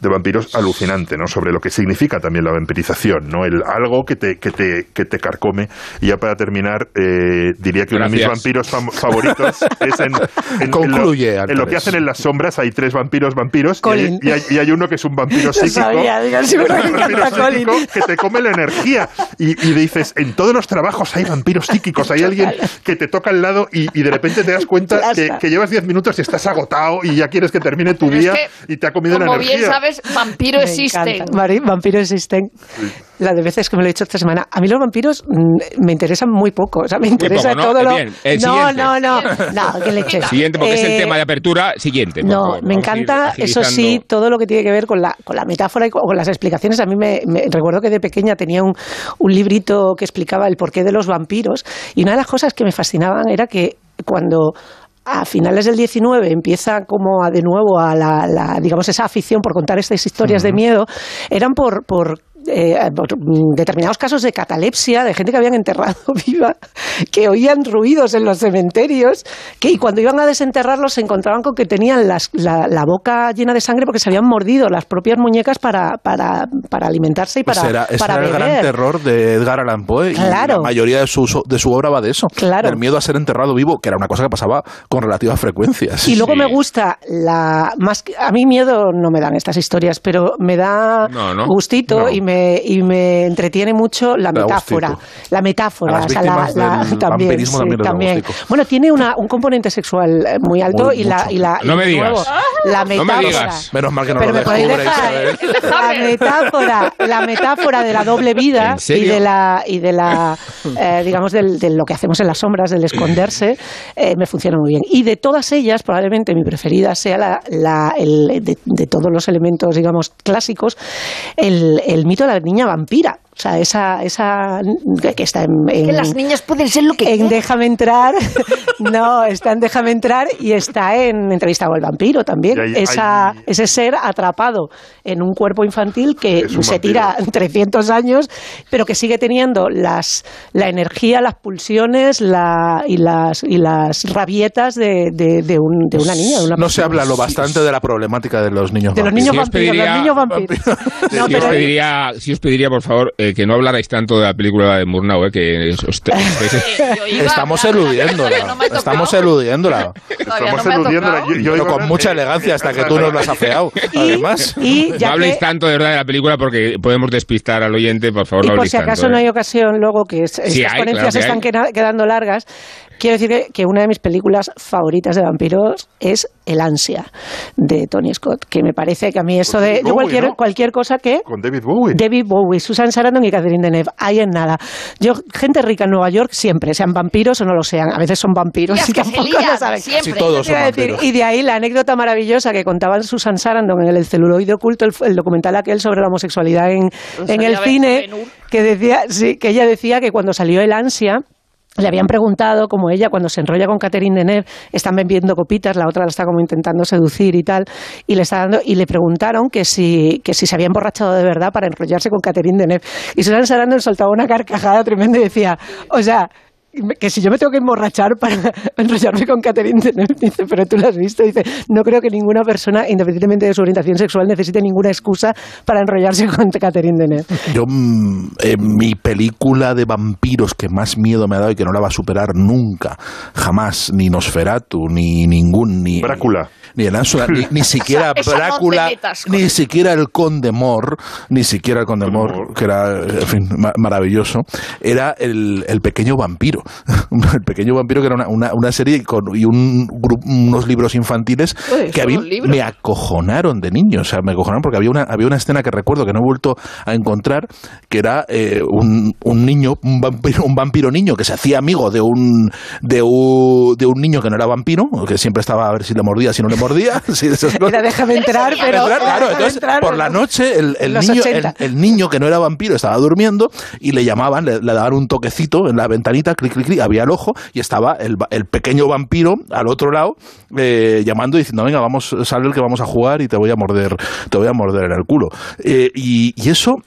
F: de vampiros alucinante, ¿no? Sobre lo que significa también la vampirización, ¿no? El, algo que te, que, te, que te carcome. Y ya para terminar, eh, diría que uno de mis
C: Gracias.
F: vampiros fam- favoritos es en, en- (laughs) en
D: Concluye,
F: lo, en lo que hacen en las sombras, hay tres vampiros vampiros y hay,
H: Colin.
F: y hay- y hay uno que es un vampiro (laughs) psíquico
H: sabía, digo, que
F: un vampiro psíquico que te come la energía. Y, y dices, en todos los trabajos hay vampiros psíquicos, hay alguien que te toca al lado y, y de repente te das cuenta que, que llevas 10 minutos y estás agotado y ya quieres que termine tu
E: Pero es
F: día
E: que,
F: y te ha comido la
E: Como
F: energía.
E: bien sabes, vampiro
H: Me
E: existe.
H: encanta. Mari- Vampiros existen. la de veces que me lo he dicho esta semana. A mí los vampiros mm, me interesan muy poco. O sea, me interesa
C: poco, ¿no?
H: todo lo.
C: Bien, el
H: no, no, no, no, que leche.
C: Siguiente, porque es el
H: Eh,
C: tema de apertura. Siguiente.
H: No,
C: favor.
H: me encanta, eso sí, todo lo que tiene que ver con la, con la metáfora y con, con las explicaciones. A mí me, me- recuerdo que de pequeña tenía un, un librito que explicaba el porqué de los vampiros y una de las cosas que me fascinaban era que cuando a finales del 19 empieza como a de nuevo a la, la, digamos esa afición por contar estas historias de miedo eran por, por eh, determinados casos de catalepsia, de gente que habían enterrado (laughs) viva, que oían ruidos en los cementerios, que y cuando iban a desenterrarlos se encontraban con que tenían las- la, la boca llena de sangre porque se habían mordido las propias muñecas para, para, para alimentarse y
D: Pues
H: para,
D: era, ese
H: para
D: era el gran terror de Edgar Allan Poe. y
H: Claro.
D: la mayoría de su, de su obra va de eso.
H: Claro.
D: El miedo a ser enterrado vivo, que era una cosa que pasaba con relativa frecuencia.
H: Y luego
C: Sí.
H: me gusta la más que- a mí miedo no me dan estas historias, pero me da
C: No, no.
H: gustito
D: No.
H: y me y me entretiene mucho la metáfora, la metáfora,
D: A las
H: o sea, la- la- también, sí,
D: también
H: también. Bueno, tiene una, un componente sexual eh, muy alto
D: Muy-
H: y la y la
C: No me digas.
H: nuevo, la
C: No me
H: metáfora.
C: digas.
D: Menos mal que no
H: Pero
D: lo
H: me podéis dejar
D: Isabel. (laughs)
H: la metáfora, la metáfora de la doble vida y de la y de la eh, digamos del- de lo que hacemos en las sombras, del esconderse, eh, me funciona muy bien. Y de todas ellas, probablemente mi preferida sea la, la- el, de, de todos los elementos, digamos, clásicos, el, el mito la niña vampira. O sea, esa, esa que está en, en-
J: Que las niñas pueden ser lo que
H: en
J: quieran.
H: Déjame entrar. (laughs) no, está en Déjame entrar y está en Entrevista con el vampiro también.
F: Hay-
H: Esa,
F: hay-
H: ese ser atrapado en un cuerpo infantil que se
F: vampiro. (laughs)
H: tira 300 años, pero que sigue teniendo las, la energía, las pulsiones la, y, las, y las rabietas de, de, de un- de una niña. De una
D: No se habla lo bastante de la problemática de los niños
H: De los
D: vampiros.
H: niños
C: Si os
H: vampiros,
C: pediría-
H: los niños vampiros. No,
C: si, os
H: pero-
C: pediría, si os pediría, por favor, eh, que no hablarais tanto de la película de Murnau, eh, que (laughs) os- estáis-
D: Estamos eludiéndola.
E: no.
D: Estamos eludiéndola.
E: No
F: Estamos
E: ha
F: eludiéndola. Yo- yo
D: Pero con mucha elegancia hasta que tú nos lo has afeado. (laughs) Además.
H: y
C: no
H: ya
C: habléis
H: que-
C: tanto de verdad de la película porque podemos despistar al oyente, por favor,
H: Y
C: no
H: por si acaso
C: tanto,
H: no
C: eh.
H: hay ocasión luego que es-
C: Sí
H: estas
C: hay,
H: ponencias
C: claro que
H: están
C: hay.
H: queda- quedando largas, quiero decir que, que una de mis películas favoritas de vampiros es El ansia de Tony Scott, que me parece que a mí eso de
F: Bowie,
H: cualquier
F: ¿no?
H: cualquier cosa que
F: Con David Bowie.
H: David Bowie, Susan Sarandon y Catherine Deneuve, ahí en nada. Yo gente rica en Nueva York siempre, sean vampiros o no lo sean, a veces son vampiros y
J: se
H: tampoco
J: lían,
H: lo saben.
J: siempre.
D: Sí, todos son vampiros.
H: y de ahí la anécdota maravillosa que contaba Susan Sarandon en el celuloide oculto, el, el documental aquel sobre la homosexualidad en, en el cine, que decía, sí, que ella decía que cuando salió el ansia le habían preguntado, como ella cuando se enrolla con Catherine Deneuve, están bebiendo copitas, la otra la está como intentando seducir y tal, y le está dando y le preguntaron que si que si se había emborrachado de verdad para enrollarse con Catherine Deneuve. Y Susan Sarandon soltaba una carcajada tremenda y decía, o sea, que si yo me tengo que emborrachar para (laughs) enrollarme con Catherine Deneuve, dice, pero tú lo has visto, dice, no creo que ninguna persona, independientemente de su orientación sexual, necesite ninguna excusa para enrollarse (laughs) con Catherine Deneuve.
D: Yo, mm, eh, mi película de vampiros que más miedo me ha dado y que no la va a superar nunca, jamás, ni Nosferatu, ni ningún, ni...
F: Drácula.
D: Ni el Ánsula, ni, ni (laughs) siquiera
E: Esa- esa no te
D: Drácula, ni siquiera el Conde Mor, ni siquiera el Conde Mor, que era, en fin, ma- maravilloso, era el, el pequeño vampiro. (laughs) el pequeño vampiro que era una, una, una serie con, y un, unos libros infantiles
E: Uy,
D: que a mí me acojonaron de niño. O sea, me acojonaron porque había una, había una escena que recuerdo que no he vuelto a encontrar, que era eh, un, un niño, un vampiro, un vampiro niño que se hacía amigo de un, de un, de un niño que no era vampiro, que siempre estaba a ver si le mordía, si no le mordía. (laughs) esas cosas.
H: Era déjame entrar, pero...
D: Entrar, claro, entonces
H: entrar,
D: por la noche el, el niño, el,
H: 80.
D: el niño que no era vampiro estaba durmiendo y le llamaban, le, le daban un toquecito en la ventanita, clic, clic, clic, había el ojo y estaba el, pequeño vampiro al otro lado eh, llamando y diciendo, venga, vamos, sale el que vamos a jugar y te voy a morder, te voy a morder en el culo. Eh, y, y eso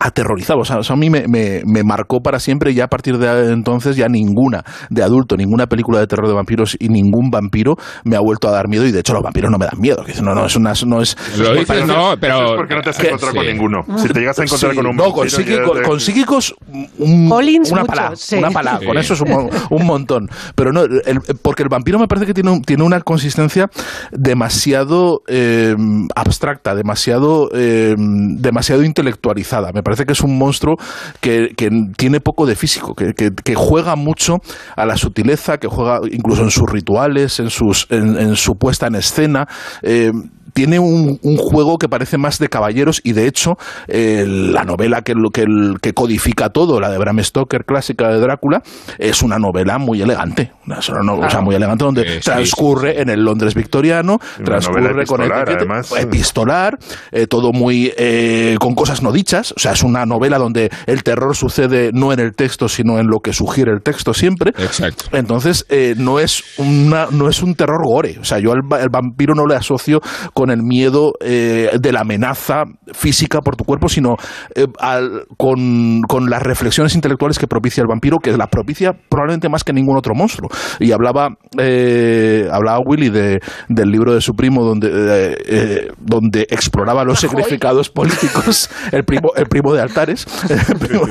D: aterrorizaba. O sea, eso a mí me, me- me marcó para siempre y ya a partir de entonces ya ninguna de adulto, ninguna película de terror de vampiros y ningún vampiro me ha vuelto a dar miedo y de hecho los vampiros no me dan miedo. Que no, no, es una, no es...
C: Lo dices,
F: Pero
C: no,
F: eso
C: pero...
F: es porque no te has encontrado con ninguno. Si te llegas a encontrar
D: Sí,
F: con un
D: no, con,
F: vampiro,
D: psíquico-
F: te-
D: con psíquicos un-
H: Collins
D: una
H: mucho,
D: pala,
H: sí.
D: una pala,
C: Sí.
D: con eso es un, un montón. Pero no, el- porque el vampiro me parece que tiene, un- tiene una consistencia demasiado eh, abstracta, demasiado, eh, demasiado intelectualizada. Me parece que es un monstruo que, que tiene poco de físico, que, que- juega mucho a la sutileza, que juega incluso en sus rituales, en, sus, en, en su puesta en escena. eh, tiene un, un juego que parece más de caballeros y de hecho eh, la novela que, que, el- que codifica todo, la de Bram Stoker clásica de Drácula, es una novela muy elegante, una no- o sea, muy elegante donde
C: sí,
D: transcurre en el Londres victoriano,
F: Una
D: transcurre con etiquete-
F: además.
D: epistolar, eh, todo muy eh, con cosas no dichas, o sea, es una novela donde el terror sucede no en el texto, sino en lo que sugiere el texto siempre.
C: Exacto.
D: Entonces, eh, no, es una, no es un terror gore. O sea, yo al el vampiro no le asocio con el miedo eh, de la amenaza física por tu cuerpo, sino eh, al- con, con las reflexiones intelectuales que propicia el vampiro, que la propicia probablemente más que ningún otro monstruo. Y hablaba, eh, hablaba Willy de, del libro de su primo, donde, eh, eh, donde exploraba los significados políticos, (laughs) el primo, el primo de Altares. (laughs) El primo,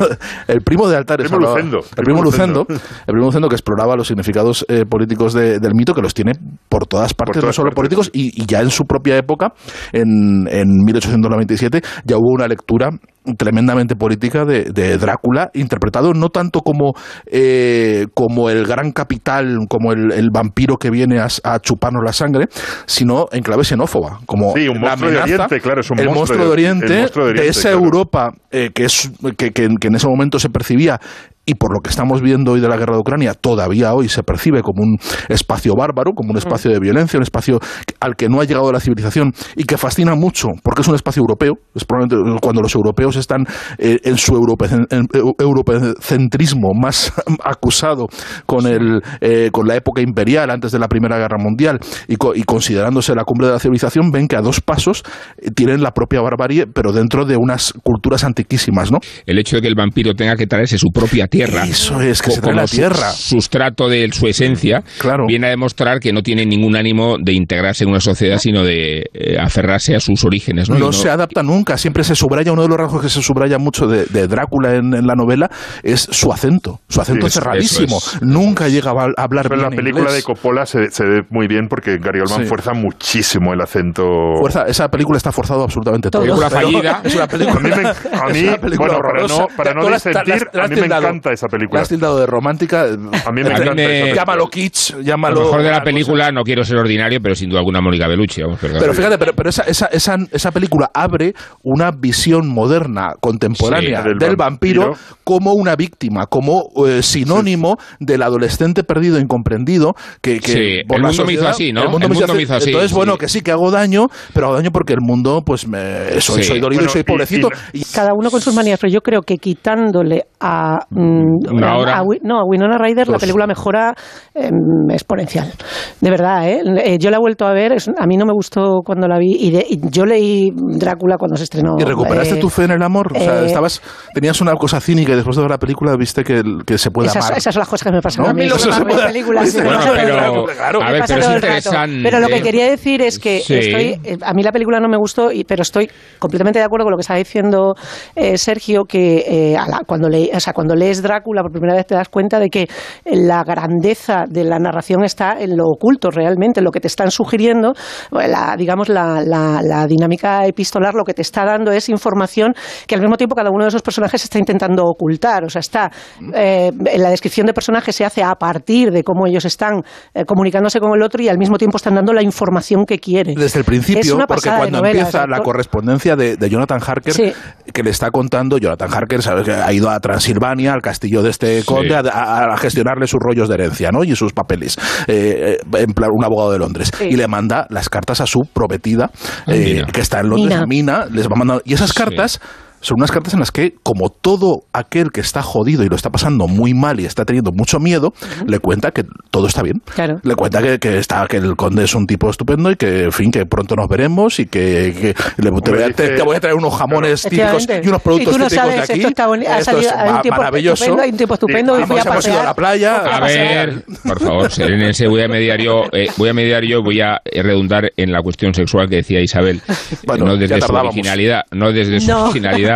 D: el primo de Altares.
F: Primo
D: hablaba-
F: Lucendo.
D: El primo Lucendo.
F: Lucendo.
D: El primo Lucendo que exploraba los significados eh, políticos de- del mito, que los tiene por todas partes, no
F: todas
D: solo
F: partes.
D: políticos, y, y ya en su propia época, en, en 1897, ya hubo una lectura tremendamente política de, de Drácula, interpretado no tanto como, eh, como el gran capital, como el, el vampiro que viene a, a chuparnos la sangre, sino en clave xenófoba, como
F: Sí, un
D: la
F: monstruo de Oriente, claro, es un
D: el
F: monstruo de-
D: de Oriente,
F: el monstruo de Oriente,
D: esa
F: claro.
D: Europa eh, que, es, que, que- que en ese momento se percibía y por lo que estamos viendo hoy de la guerra de Ucrania, todavía hoy se percibe como un espacio bárbaro, como un espacio de violencia, un espacio al que no ha llegado la civilización y que fascina mucho porque es un espacio europeo. Es probablemente cuando los europeos están eh, en su europecen- en- eu- europecentrismo más (laughs) acusado con, el, eh, con la época imperial antes de la Primera Guerra Mundial y, co- y considerándose la cumbre de la civilización, ven que a dos pasos eh, tienen la propia barbarie, pero dentro de unas culturas antiquísimas, ¿no?
C: El hecho de que el vampiro tenga que traerse su propia tierra.
D: Eso es, que se trae
C: como
D: la
C: su-
D: tierra.
C: sustrato de su esencia,
D: Claro.
C: viene a demostrar que no tiene ningún ánimo de integrarse en una sociedad, sino de eh, aferrarse a sus orígenes. No,
D: se adapta nunca, siempre se subraya, uno de los rasgos que se subraya mucho de, de Drácula en, en la novela es su acento, su acento
F: Sí,
D: cerradísimo,
C: es,
D: nunca llega a hablar
F: Pero en
D: bien
F: la película
D: inglés.
F: de Coppola se, se ve muy bien porque Gary Oldman
D: Sí.
F: fuerza muchísimo el acento.
D: Fuerza- esa película está forzado absolutamente todo.
C: Película fallida. (laughs)
D: Es una película,
F: A mí, me- a
D: es
F: mí,
D: una película
F: bueno, para no, para no
D: la la la
F: a mí me
D: tildado-
F: encanta esa
D: La
F: película.
D: has tildado de romántica.
F: A mí me encanta
C: me-.
D: Llámalo kitsch, llámalo...
C: lo mejor de la película no quiero ser ordinario, pero sin duda alguna Mónica Bellucci. vamos.
D: Pero fíjate, pero, pero esa, esa, esa, esa película abre una visión moderna, contemporánea
F: Sí,
D: del,
F: del
D: vampiro,
F: vampiro.
D: como una víctima, como eh, sinónimo del adolescente perdido e incomprendido que, que
C: Sí,
D: por
C: el
D: la
C: mundo me hizo así, ¿no?
D: El mundo,
C: El
D: me, hizo
C: mundo me
D: así.
C: hizo así,
D: Entonces, bueno, que sí, que hago daño, pero hago daño porque el mundo, pues, me, soy,
C: Sí.
D: soy dolido
F: Bueno,
D: y soy
F: y-
D: pobrecito.
F: y-
D: Y-
H: Cada uno con sus manías, pero yo creo que quitándole a, mm,
C: Una hora.
H: a Wi- no, a Winona Ryder la
D: Dos.
H: película mejora em, exponencial. De verdad, ¿eh? Eh, Yo la he vuelto a ver, es- a mí no me gustó cuando la vi y, de- y yo leí Drácula cuando se estrenó.
D: ¿Y recuperaste
H: eh,
D: tu fe en el amor? O sea,
H: eh,
D: estabas, tenías una cosa cínica y después de ver la película viste que, se puede
H: esas,
D: amar.
H: esas son las cosas que me pasan
D: ¿No?
H: a mí.
D: Eso se
H: las
D: puede-
H: películas.
C: Bueno, pero,
D: claro.
C: a ver, pero es interesante.
H: Pero lo que quería decir es que
C: Sí.
H: estoy, eh, a mí la película no me gustó, y, pero estoy completamente de acuerdo con lo que está diciendo eh, Sergio, que eh, a la- cuando, le, o sea, cuando lees Drácula por primera vez te das cuenta de que la grandeza de la narración está en lo oculto realmente, en lo que te están sugiriendo, la, digamos, la, la- la dinámica epistolar lo que te está dando es información que al mismo tiempo cada uno de esos personajes está intentando ocultar. O sea, está eh, en la descripción de personajes se hace a partir de cómo ellos están eh, comunicándose con el otro y al mismo tiempo están dando la información que quieren.
D: Desde el principio, porque cuando
H: novela,
D: empieza la correspondencia de, de Jonathan Harker,
H: Sí.
D: que le está contando, Jonathan Harker ¿sabes? que ha ido a Transilvania, al castillo de este conde, a, a- a gestionarle sus rollos de herencia ¿no? y sus papeles, eh, eh, en plan un abogado de Londres,
H: Sí.
D: y le manda las cartas a su prometida, eh, que está en Londres,
H: Mina.
D: Mina, les va mandando, y esas
C: Sí.
D: Son unas cartas en las que, como todo aquel que está jodido y lo está pasando muy mal y está teniendo mucho miedo, le cuenta que todo está bien.
H: Claro.
D: Le cuenta que, que está que el conde es un tipo estupendo y que, en fin, que pronto nos veremos y que, que le- te, voy a, te-
F: dice-
D: te voy a traer unos jamones típicos
H: Efectivamente.
D: y unos productos
H: y tú no
D: típicos
H: sabes,
D: de aquí.
H: esto está boni- ha
D: Esto
H: salido,
D: es
H: hay un tiempo
D: maravilloso.
H: estupendo, hay un tiempo estupendo,
F: Sí,
H: y a
D: hemos ido a la playa.
C: A ver, por favor, (laughs) serénense, voy a mediar yo, eh, voy a mediar yo, voy a eh, redundar en la cuestión sexual que decía Isabel, eh,
D: Bueno,
C: no desde su originalidad, no desde su
H: No.
C: originalidad,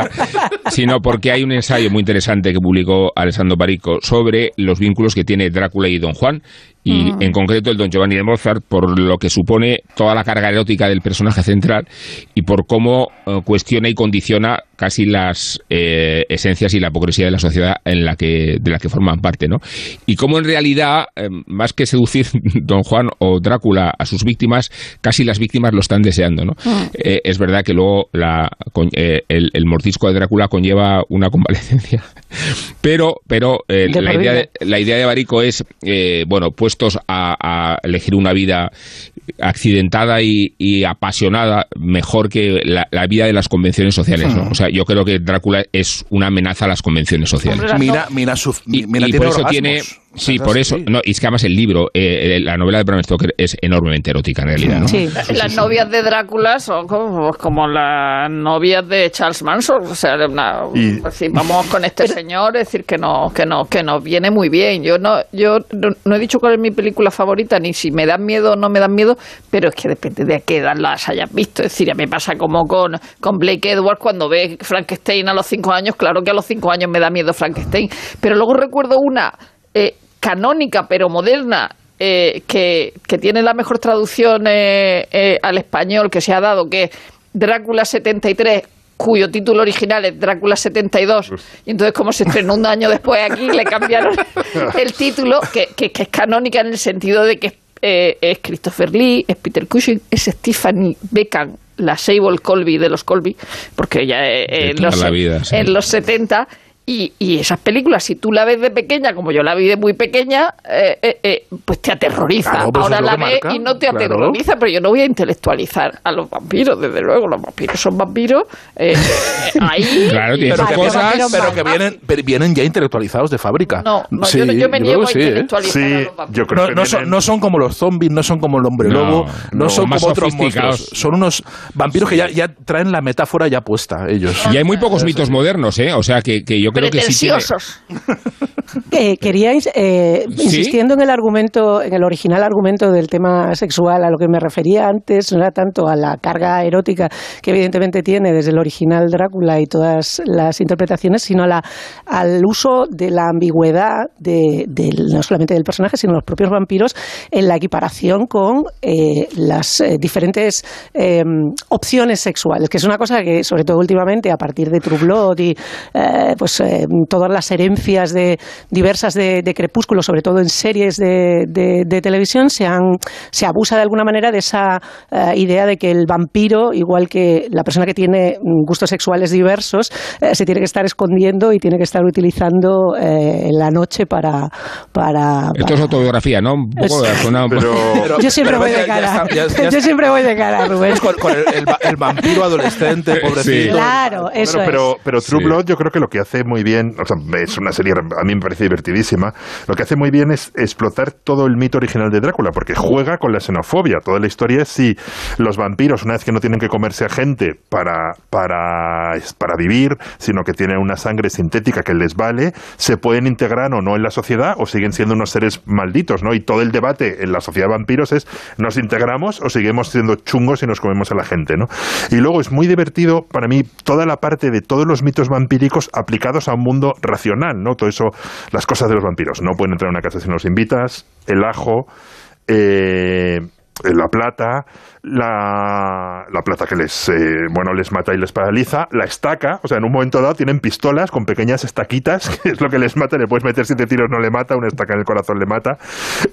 C: sino porque hay un ensayo muy interesante que publicó Alessandro Parico sobre los vínculos que tiene Drácula y Don Juan y en concreto el Don Giovanni de Mozart por lo que supone toda la carga erótica del personaje central y por cómo eh, cuestiona y condiciona casi las eh, esencias y la hipocresía de la sociedad en la que de la que forman parte, ¿no? Y cómo en realidad eh, más que seducir (laughs) Don Juan o Drácula a sus víctimas, casi las víctimas lo están deseando, ¿no? es verdad que luego la, el, el, mordisco de Drácula conlleva una convalecencia, (laughs) pero pero la idea de, la idea de Barico es bueno pues a, elegir una vida accidentada y, apasionada mejor que la, vida de las convenciones sociales. ¿no? O sea, yo creo que Drácula es una amenaza a las convenciones sociales.
D: Mira, mira, su,
C: y, por eso tiene Sí, por eso. No, y es que además el libro, eh, la novela de Bram Stoker es enormemente erótica en realidad. ¿no?
E: Sí. Las novias de Drácula son como, las novias de Charles Manson. O sea, vamos con este (laughs) señor, es decir, que no, que no, que nos viene muy bien. Yo no, yo no, he dicho cuál es mi película favorita, ni si me dan miedo o no me dan miedo, pero es que depende de a qué edad las hayas visto. Es decir, a mí me pasa como con, con Blake Edwards cuando ve Frankenstein a los cinco años. Claro que a los cinco años me da miedo Frankenstein. Pero luego recuerdo una eh, canónica pero moderna eh, que, tiene la mejor traducción eh, eh, al español que se ha dado, que es Drácula 73, cuyo título original es Drácula 72, y entonces como se estrenó un año después aquí, le cambiaron (laughs) el título, que, que, es canónica en el sentido de que es Christopher Lee, es Peter Cushing, es Stephanie Beckham, la Sable Colby de los Colby, porque ella en, los, en los 70 y, y, esas películas, si tú la ves de pequeña, como yo la vi de muy pequeña, eh, eh, eh pues te aterroriza.
D: Pues
E: Ahora la
D: ves
E: y no te aterroriza, pero yo no voy a intelectualizar a los vampiros, desde luego. Los vampiros son vampiros. Eh, (laughs) ahí.
C: Claro, pero, que,
D: cosas, pero que vienen, vienen ya intelectualizados de fábrica.
E: No, no yo, yo, me niego a intelectualizar a
D: los vampiros. no, no, son, no, son, como los zombies, no son como el hombre lobo, no, son como otros monstruos. Son unos vampiros que ya, ya traen la metáfora ya puesta, ellos.
C: Y hay muy pocos mitos modernos, ¿eh? O sea, que, que yo creo que sí (laughs)
H: eh, queríais, eh, insistiendo en el argumento, en el original argumento del tema sexual, a lo que me refería antes, no era tanto a la carga erótica que evidentemente tiene desde el original Drácula y todas las interpretaciones, sino a la, al uso de la ambigüedad de, no solamente del personaje, sino de los propios vampiros en la equiparación con eh, las diferentes opciones sexuales, que es una cosa que, sobre todo últimamente, a partir de True Blood y pues todas las herencias de, diversas de, Crepúsculo, sobre todo en series de, de, televisión, se, han, se abusa de alguna manera de esa eh, idea de que el vampiro, igual que la persona que tiene gustos sexuales diversos, eh, se tiene que estar escondiendo y tiene que estar utilizando eh, la noche para, para,
C: Esto es autobiografía, ¿no? Un poco
H: yo siempre voy de cara. yo siempre voy de cara, Rubén.
D: Con, el, vampiro adolescente, (laughs) pobrecito.
H: Claro, eso
F: pero, pero True Blood yo creo que lo que hace muy bien, o sea, es una serie, a mí me parece divertidísima, lo que hace muy bien es explotar todo el mito original de Drácula, porque juega con la xenofobia. Toda la historia es si los vampiros, una vez que no tienen que comerse a gente para, para, para vivir, sino que tienen una sangre sintética que les vale, se pueden integrar o no en la sociedad o siguen siendo unos seres malditos, ¿no? Y todo el debate en la sociedad de vampiros es, ¿nos integramos o seguimos siendo chungos y nos comemos a la gente, ¿no? Y luego es muy divertido para mí toda la parte de todos los mitos vampíricos aplicados a un mundo racional, ¿no? Todo eso, las cosas de los vampiros. No pueden entrar a una casa si no los invitas, el ajo, eh, la plata, la, la plata que les, eh, bueno, les mata y les paraliza, la estaca, o sea, en un momento dado tienen pistolas con pequeñas estaquitas, (laughs) que es lo que les mata, le puedes meter siete tiros, no le mata, una estaca en el corazón le mata,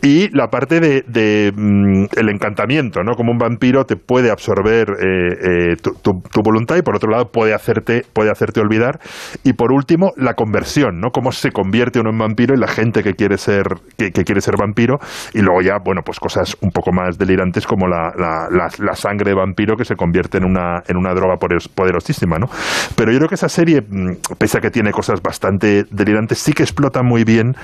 F: y la parte de, mm, el encantamiento, ¿no? Como un vampiro te puede absorber eh, eh, tu, voluntad y por otro lado puede hacerte, puede hacerte olvidar, y por último, la conversión, ¿no? Cómo se convierte uno en vampiro y la gente que quiere ser, que, quiere ser vampiro, y luego ya, bueno, pues cosas un poco más delirantes como la la, sangre de vampiro que se convierte en una, en una droga poderosísima, ¿no? Pero yo creo que esa serie, mm, pese a que tiene cosas bastante delirantes, sí que explota muy bien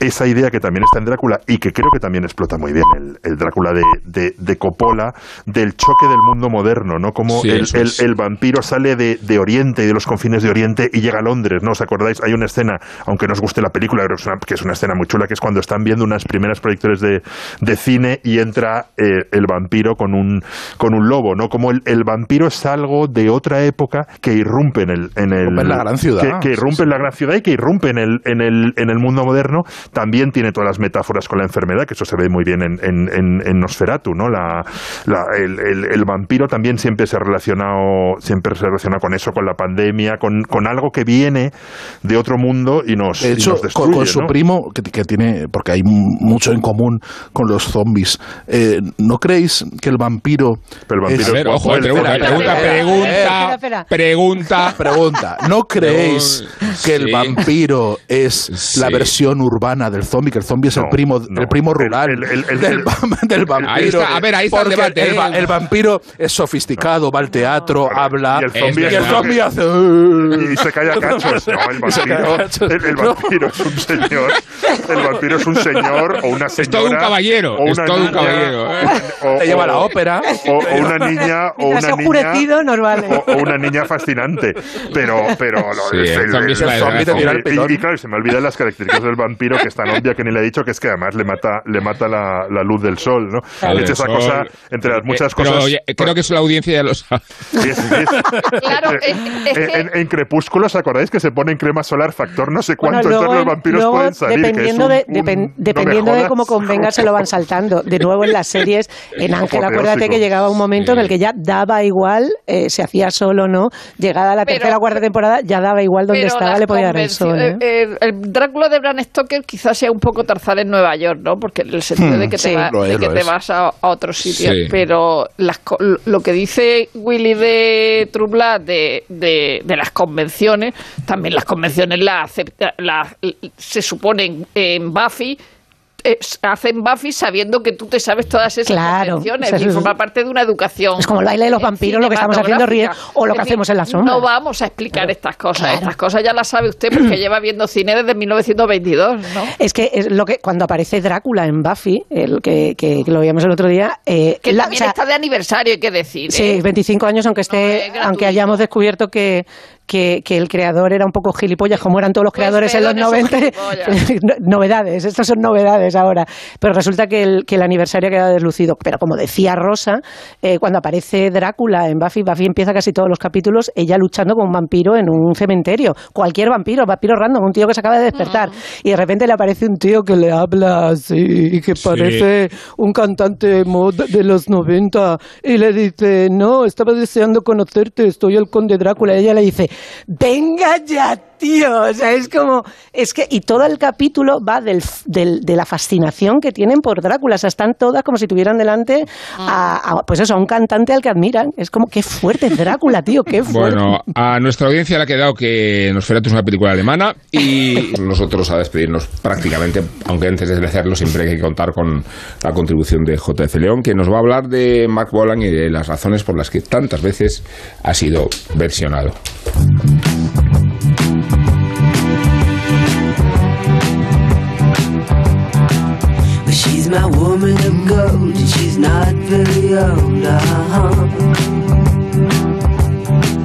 F: esa idea que también está en Drácula y que creo que también explota muy bien el, Drácula de, de, Coppola, del choque del mundo moderno, ¿no? Como el, el, vampiro sale de, de, Oriente y de los confines de Oriente y llega a Londres, ¿no? ¿Os acordáis? Hay una escena, aunque no os guste la película, creo que es una, escena muy chula, que es cuando están viendo unas primeras proyectores de, de cine y entra eh, el vampiro con un, con un lobo, ¿no? Como el, el vampiro es algo de otra época que irrumpe en el... En el
D: en la gran ciudad.
F: Que, que irrumpe en la gran ciudad y que irrumpe en el, en, el, en el mundo moderno. También tiene todas las metáforas con la enfermedad, que eso se ve muy bien en, en, en, Nosferatu, ¿no? La, la- el, el- el vampiro también siempre se ha relacionado, siempre se ha relacionado con eso, con la pandemia, con, con algo que viene de otro mundo y nos,
D: De
F: y
D: hecho,
F: nos destruye,
D: con su
F: ¿no?
D: primo, que, que tiene, porque hay mucho en común con los zombies, eh, ¿no creéis que el vampiro...
F: Pero el vampiro
D: es-
C: A ver, ojo, pregunta, pregunta, pregunta, pregunta.
D: Pregunta, ¿no creéis que el vampiro es la versión urbana del zombie? Que el zombie es el primo, el primo rural
F: el- el- el-
D: del,
F: el-
D: va- del vampiro.
C: A ver, ahí está el debate,
D: el,
C: ¿eh?
D: el vampiro es sofisticado, va al teatro, habla,
F: y el zombie
D: hace...
F: y se cae a cachos. No, (laughs) el vampiro, es un señor. El vampiro es un señor o una señora.
C: Es todo un caballero,
F: o
C: es
F: una
C: todo un
F: niña,
C: caballero, ¿eh?
F: O-
D: Te lleva a la ópera.
F: O, (laughs) o una niña, o una niña.
H: nos vale.
F: O, o una niña fascinante. Pero, pero
C: Sí, el
D: el zombie te el
F: y, claro, se me olvidan las características del vampiro que es tan obvia que ni le he dicho que es que además le mata, le mata la, la luz del sol, ¿no?
C: Claro,
F: Es esa
C: el
F: cosa, entre las muchas
C: Eh, pero
F: cosas.
C: oye, creo que la audiencia ya lo sabe.
F: Sí, es- sí, es-
E: Claro,
F: eh,
E: es- es
F: en, en- en Crepúsculo, ¿os acordáis que se pone en crema solar factor no sé
H: Bueno,
F: cuánto?
H: luego,
F: entonces los vampiros
H: luego,
F: pueden salir. que
H: dependiendo,
F: un-
H: de,
F: un- no
H: cómo convenga, se lo van saltando. De nuevo en las series, en Ángel, acuérdate que llegaba un momento en el que ya daba igual, eh, se hacía solo, ¿no? Llegada la
E: Pero-
H: tercera o cuarta temporada, ya daba igual donde estaba,
E: las
H: le podía dar el sol. ¿eh?
E: eh, eh, el Drácula de Bram Stoker quizás sea un poco Tarzán en Nueva York, ¿no? Porque en el sentido de que te,
H: Sí.
E: va-
D: Lo es,
E: de que te vas a, a otro sitio.
C: Sí.
E: Pero las, lo que dice Willy de True Blood de, de, de las convenciones, también las convenciones las acepta, las- se suponen en Buffy. Hacen Buffy sabiendo que tú te sabes todas esas
H: Claro, eso
E: y
H: es-
E: forma parte de una educación.
H: Es como el baile de los
E: eh,
H: vampiros, lo que estamos haciendo ríe, o lo que hacemos en la sombra.
E: No vamos a explicar estas cosas.
H: Claro.
E: Estas cosas ya las sabe usted porque lleva viendo cine desde 1922, ¿no?
H: Es que es lo que cuando aparece Drácula en Buffy, el que, que- que lo veíamos el otro día, eh,
E: Que
H: la-
E: también
H: o sea,
E: está de aniversario, hay que decir.
H: Sí,
E: ¿eh?
H: 25 años, aunque esté,
E: es
H: aunque hayamos descubierto que, que, que el creador era un poco gilipollas, como eran todos los
E: Pues
H: creadores en los
E: Pedro es un
H: 90.
E: gilipollas. (laughs)
H: No- novedades, estas son novedades ahora. Pero resulta que el, que el aniversario ha quedado deslucido. Pero como decía Rosa, eh, cuando aparece Drácula en Buffy, Buffy empieza casi todos los capítulos ella luchando con un vampiro en un cementerio. Cualquier vampiro, vampiro random, un tío que se acaba de despertar. Y de repente le aparece un tío que le habla así, y que
C: Sí.
H: parece un cantante mod de los 90 y le dice, no, estaba deseando conocerte, estoy el conde Drácula. Y ella le dice, venga ya, tío. O sea, es como, es que, y todo el capítulo va del, del- de la fascinación que tienen por Drácula. O sea, están todas como si tuvieran delante a, a, pues eso, a un cantante al que admiran. Es como, qué fuerte es Drácula, tío, qué fuerte.
C: Bueno, a nuestra audiencia le ha quedado que Nosferatu es una película alemana y nosotros a despedirnos prácticamente, aunque antes de hacerlo siempre hay que contar con la contribución de JF León, que nos va a hablar de Mark Bolan y de las razones por las que tantas veces ha sido versionado.
K: My woman of gold, and she's not very old. Uh-huh.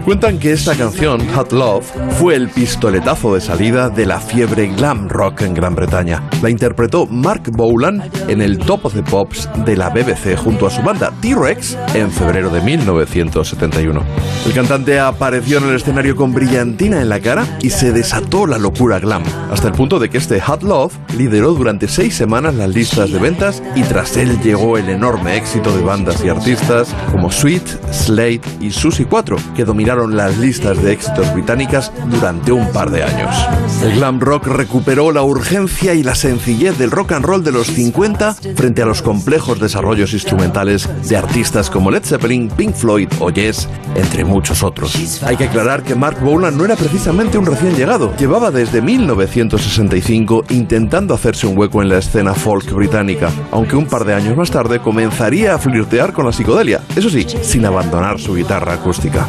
L: Cuentan que esta canción, Hot Love, fue el pistoletazo de salida de la fiebre glam rock en Gran Bretaña. La interpretó Mark Bolan en el Top of the Pops de la BBC junto a su banda T-Rex en febrero de 1971. El cantante apareció en el escenario con brillantina en la cara y se desató la locura glam, hasta el punto de que este Hot Love lideró durante seis semanas las listas de ventas y tras él llegó el enorme éxito de bandas y artistas como Sweet, Slade y Susie 4, que dominaron las listas de éxitos británicas durante un par de años. El glam rock recuperó la urgencia y la sencillez del rock and roll de los 50 frente a los complejos desarrollos instrumentales de artistas como Led Zeppelin, Pink Floyd o Yes, entre muchos otros. Hay que aclarar que Mark Bolan no era precisamente un recién llegado, llevaba desde 1965 intentando hacerse un hueco en la escena folk británica, aunque un par de años más tarde comenzaría a flirtear con la psicodelia, eso sí, sin abandonar su guitarra acústica.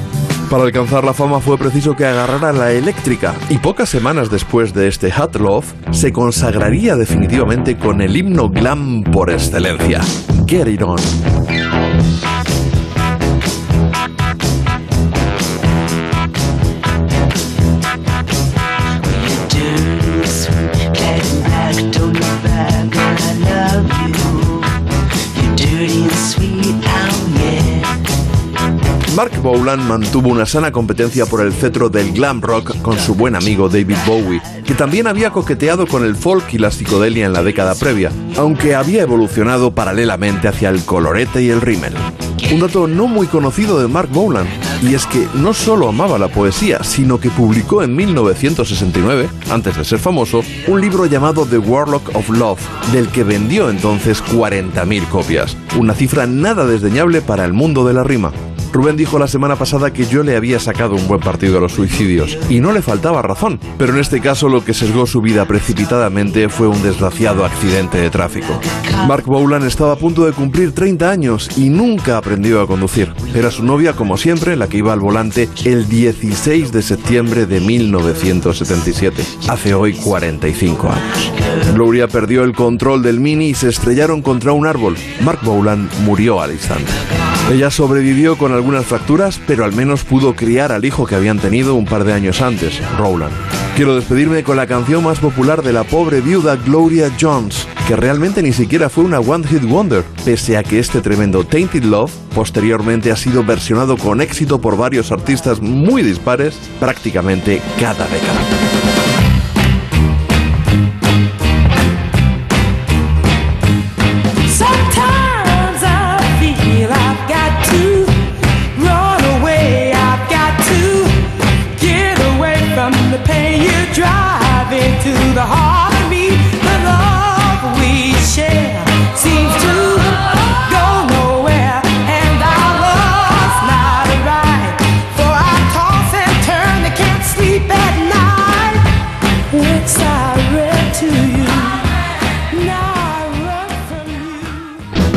L: Para alcanzar la fama fue preciso que agarrara la eléctrica y pocas semanas después de este Hot Love se consagraría definitivamente con el himno glam por excelencia, Get It On. Mark Bolan mantuvo una sana competencia por el cetro del glam rock con su buen amigo David Bowie, que también había coqueteado con el folk y la psicodelia en la década previa, aunque había evolucionado paralelamente hacia el colorete y el rímel. Un dato no muy conocido de Mark Bolan, y es que no solo amaba la poesía, sino que publicó en 1969, antes de ser famoso, un libro llamado The Warlock of Love, del que vendió entonces 40.000 copias, una cifra nada desdeñable para el mundo de la rima. Rubén dijo la semana pasada que yo le había sacado un buen partido a los suicidios, y no le faltaba razón, pero en este caso lo que sesgó su vida precipitadamente fue un desgraciado accidente de tráfico. Mark Bowlan estaba a punto de cumplir 30 años y nunca aprendió a conducir. Era su novia, como siempre, la que iba al volante el 16 de septiembre de 1977, hace hoy 45 años. Gloria perdió el control del Mini y se estrellaron contra un árbol. Mark Bowlan murió al instante. Ella sobrevivió con algunas fracturas, pero al menos pudo criar al hijo que habían tenido un par de años antes, Rowland. Quiero despedirme con la canción más popular de la pobre viuda Gloria Jones, que realmente ni siquiera fue una One Hit Wonder, pese a que este tremendo Tainted Love posteriormente ha sido versionado con éxito por varios artistas muy dispares prácticamente cada década.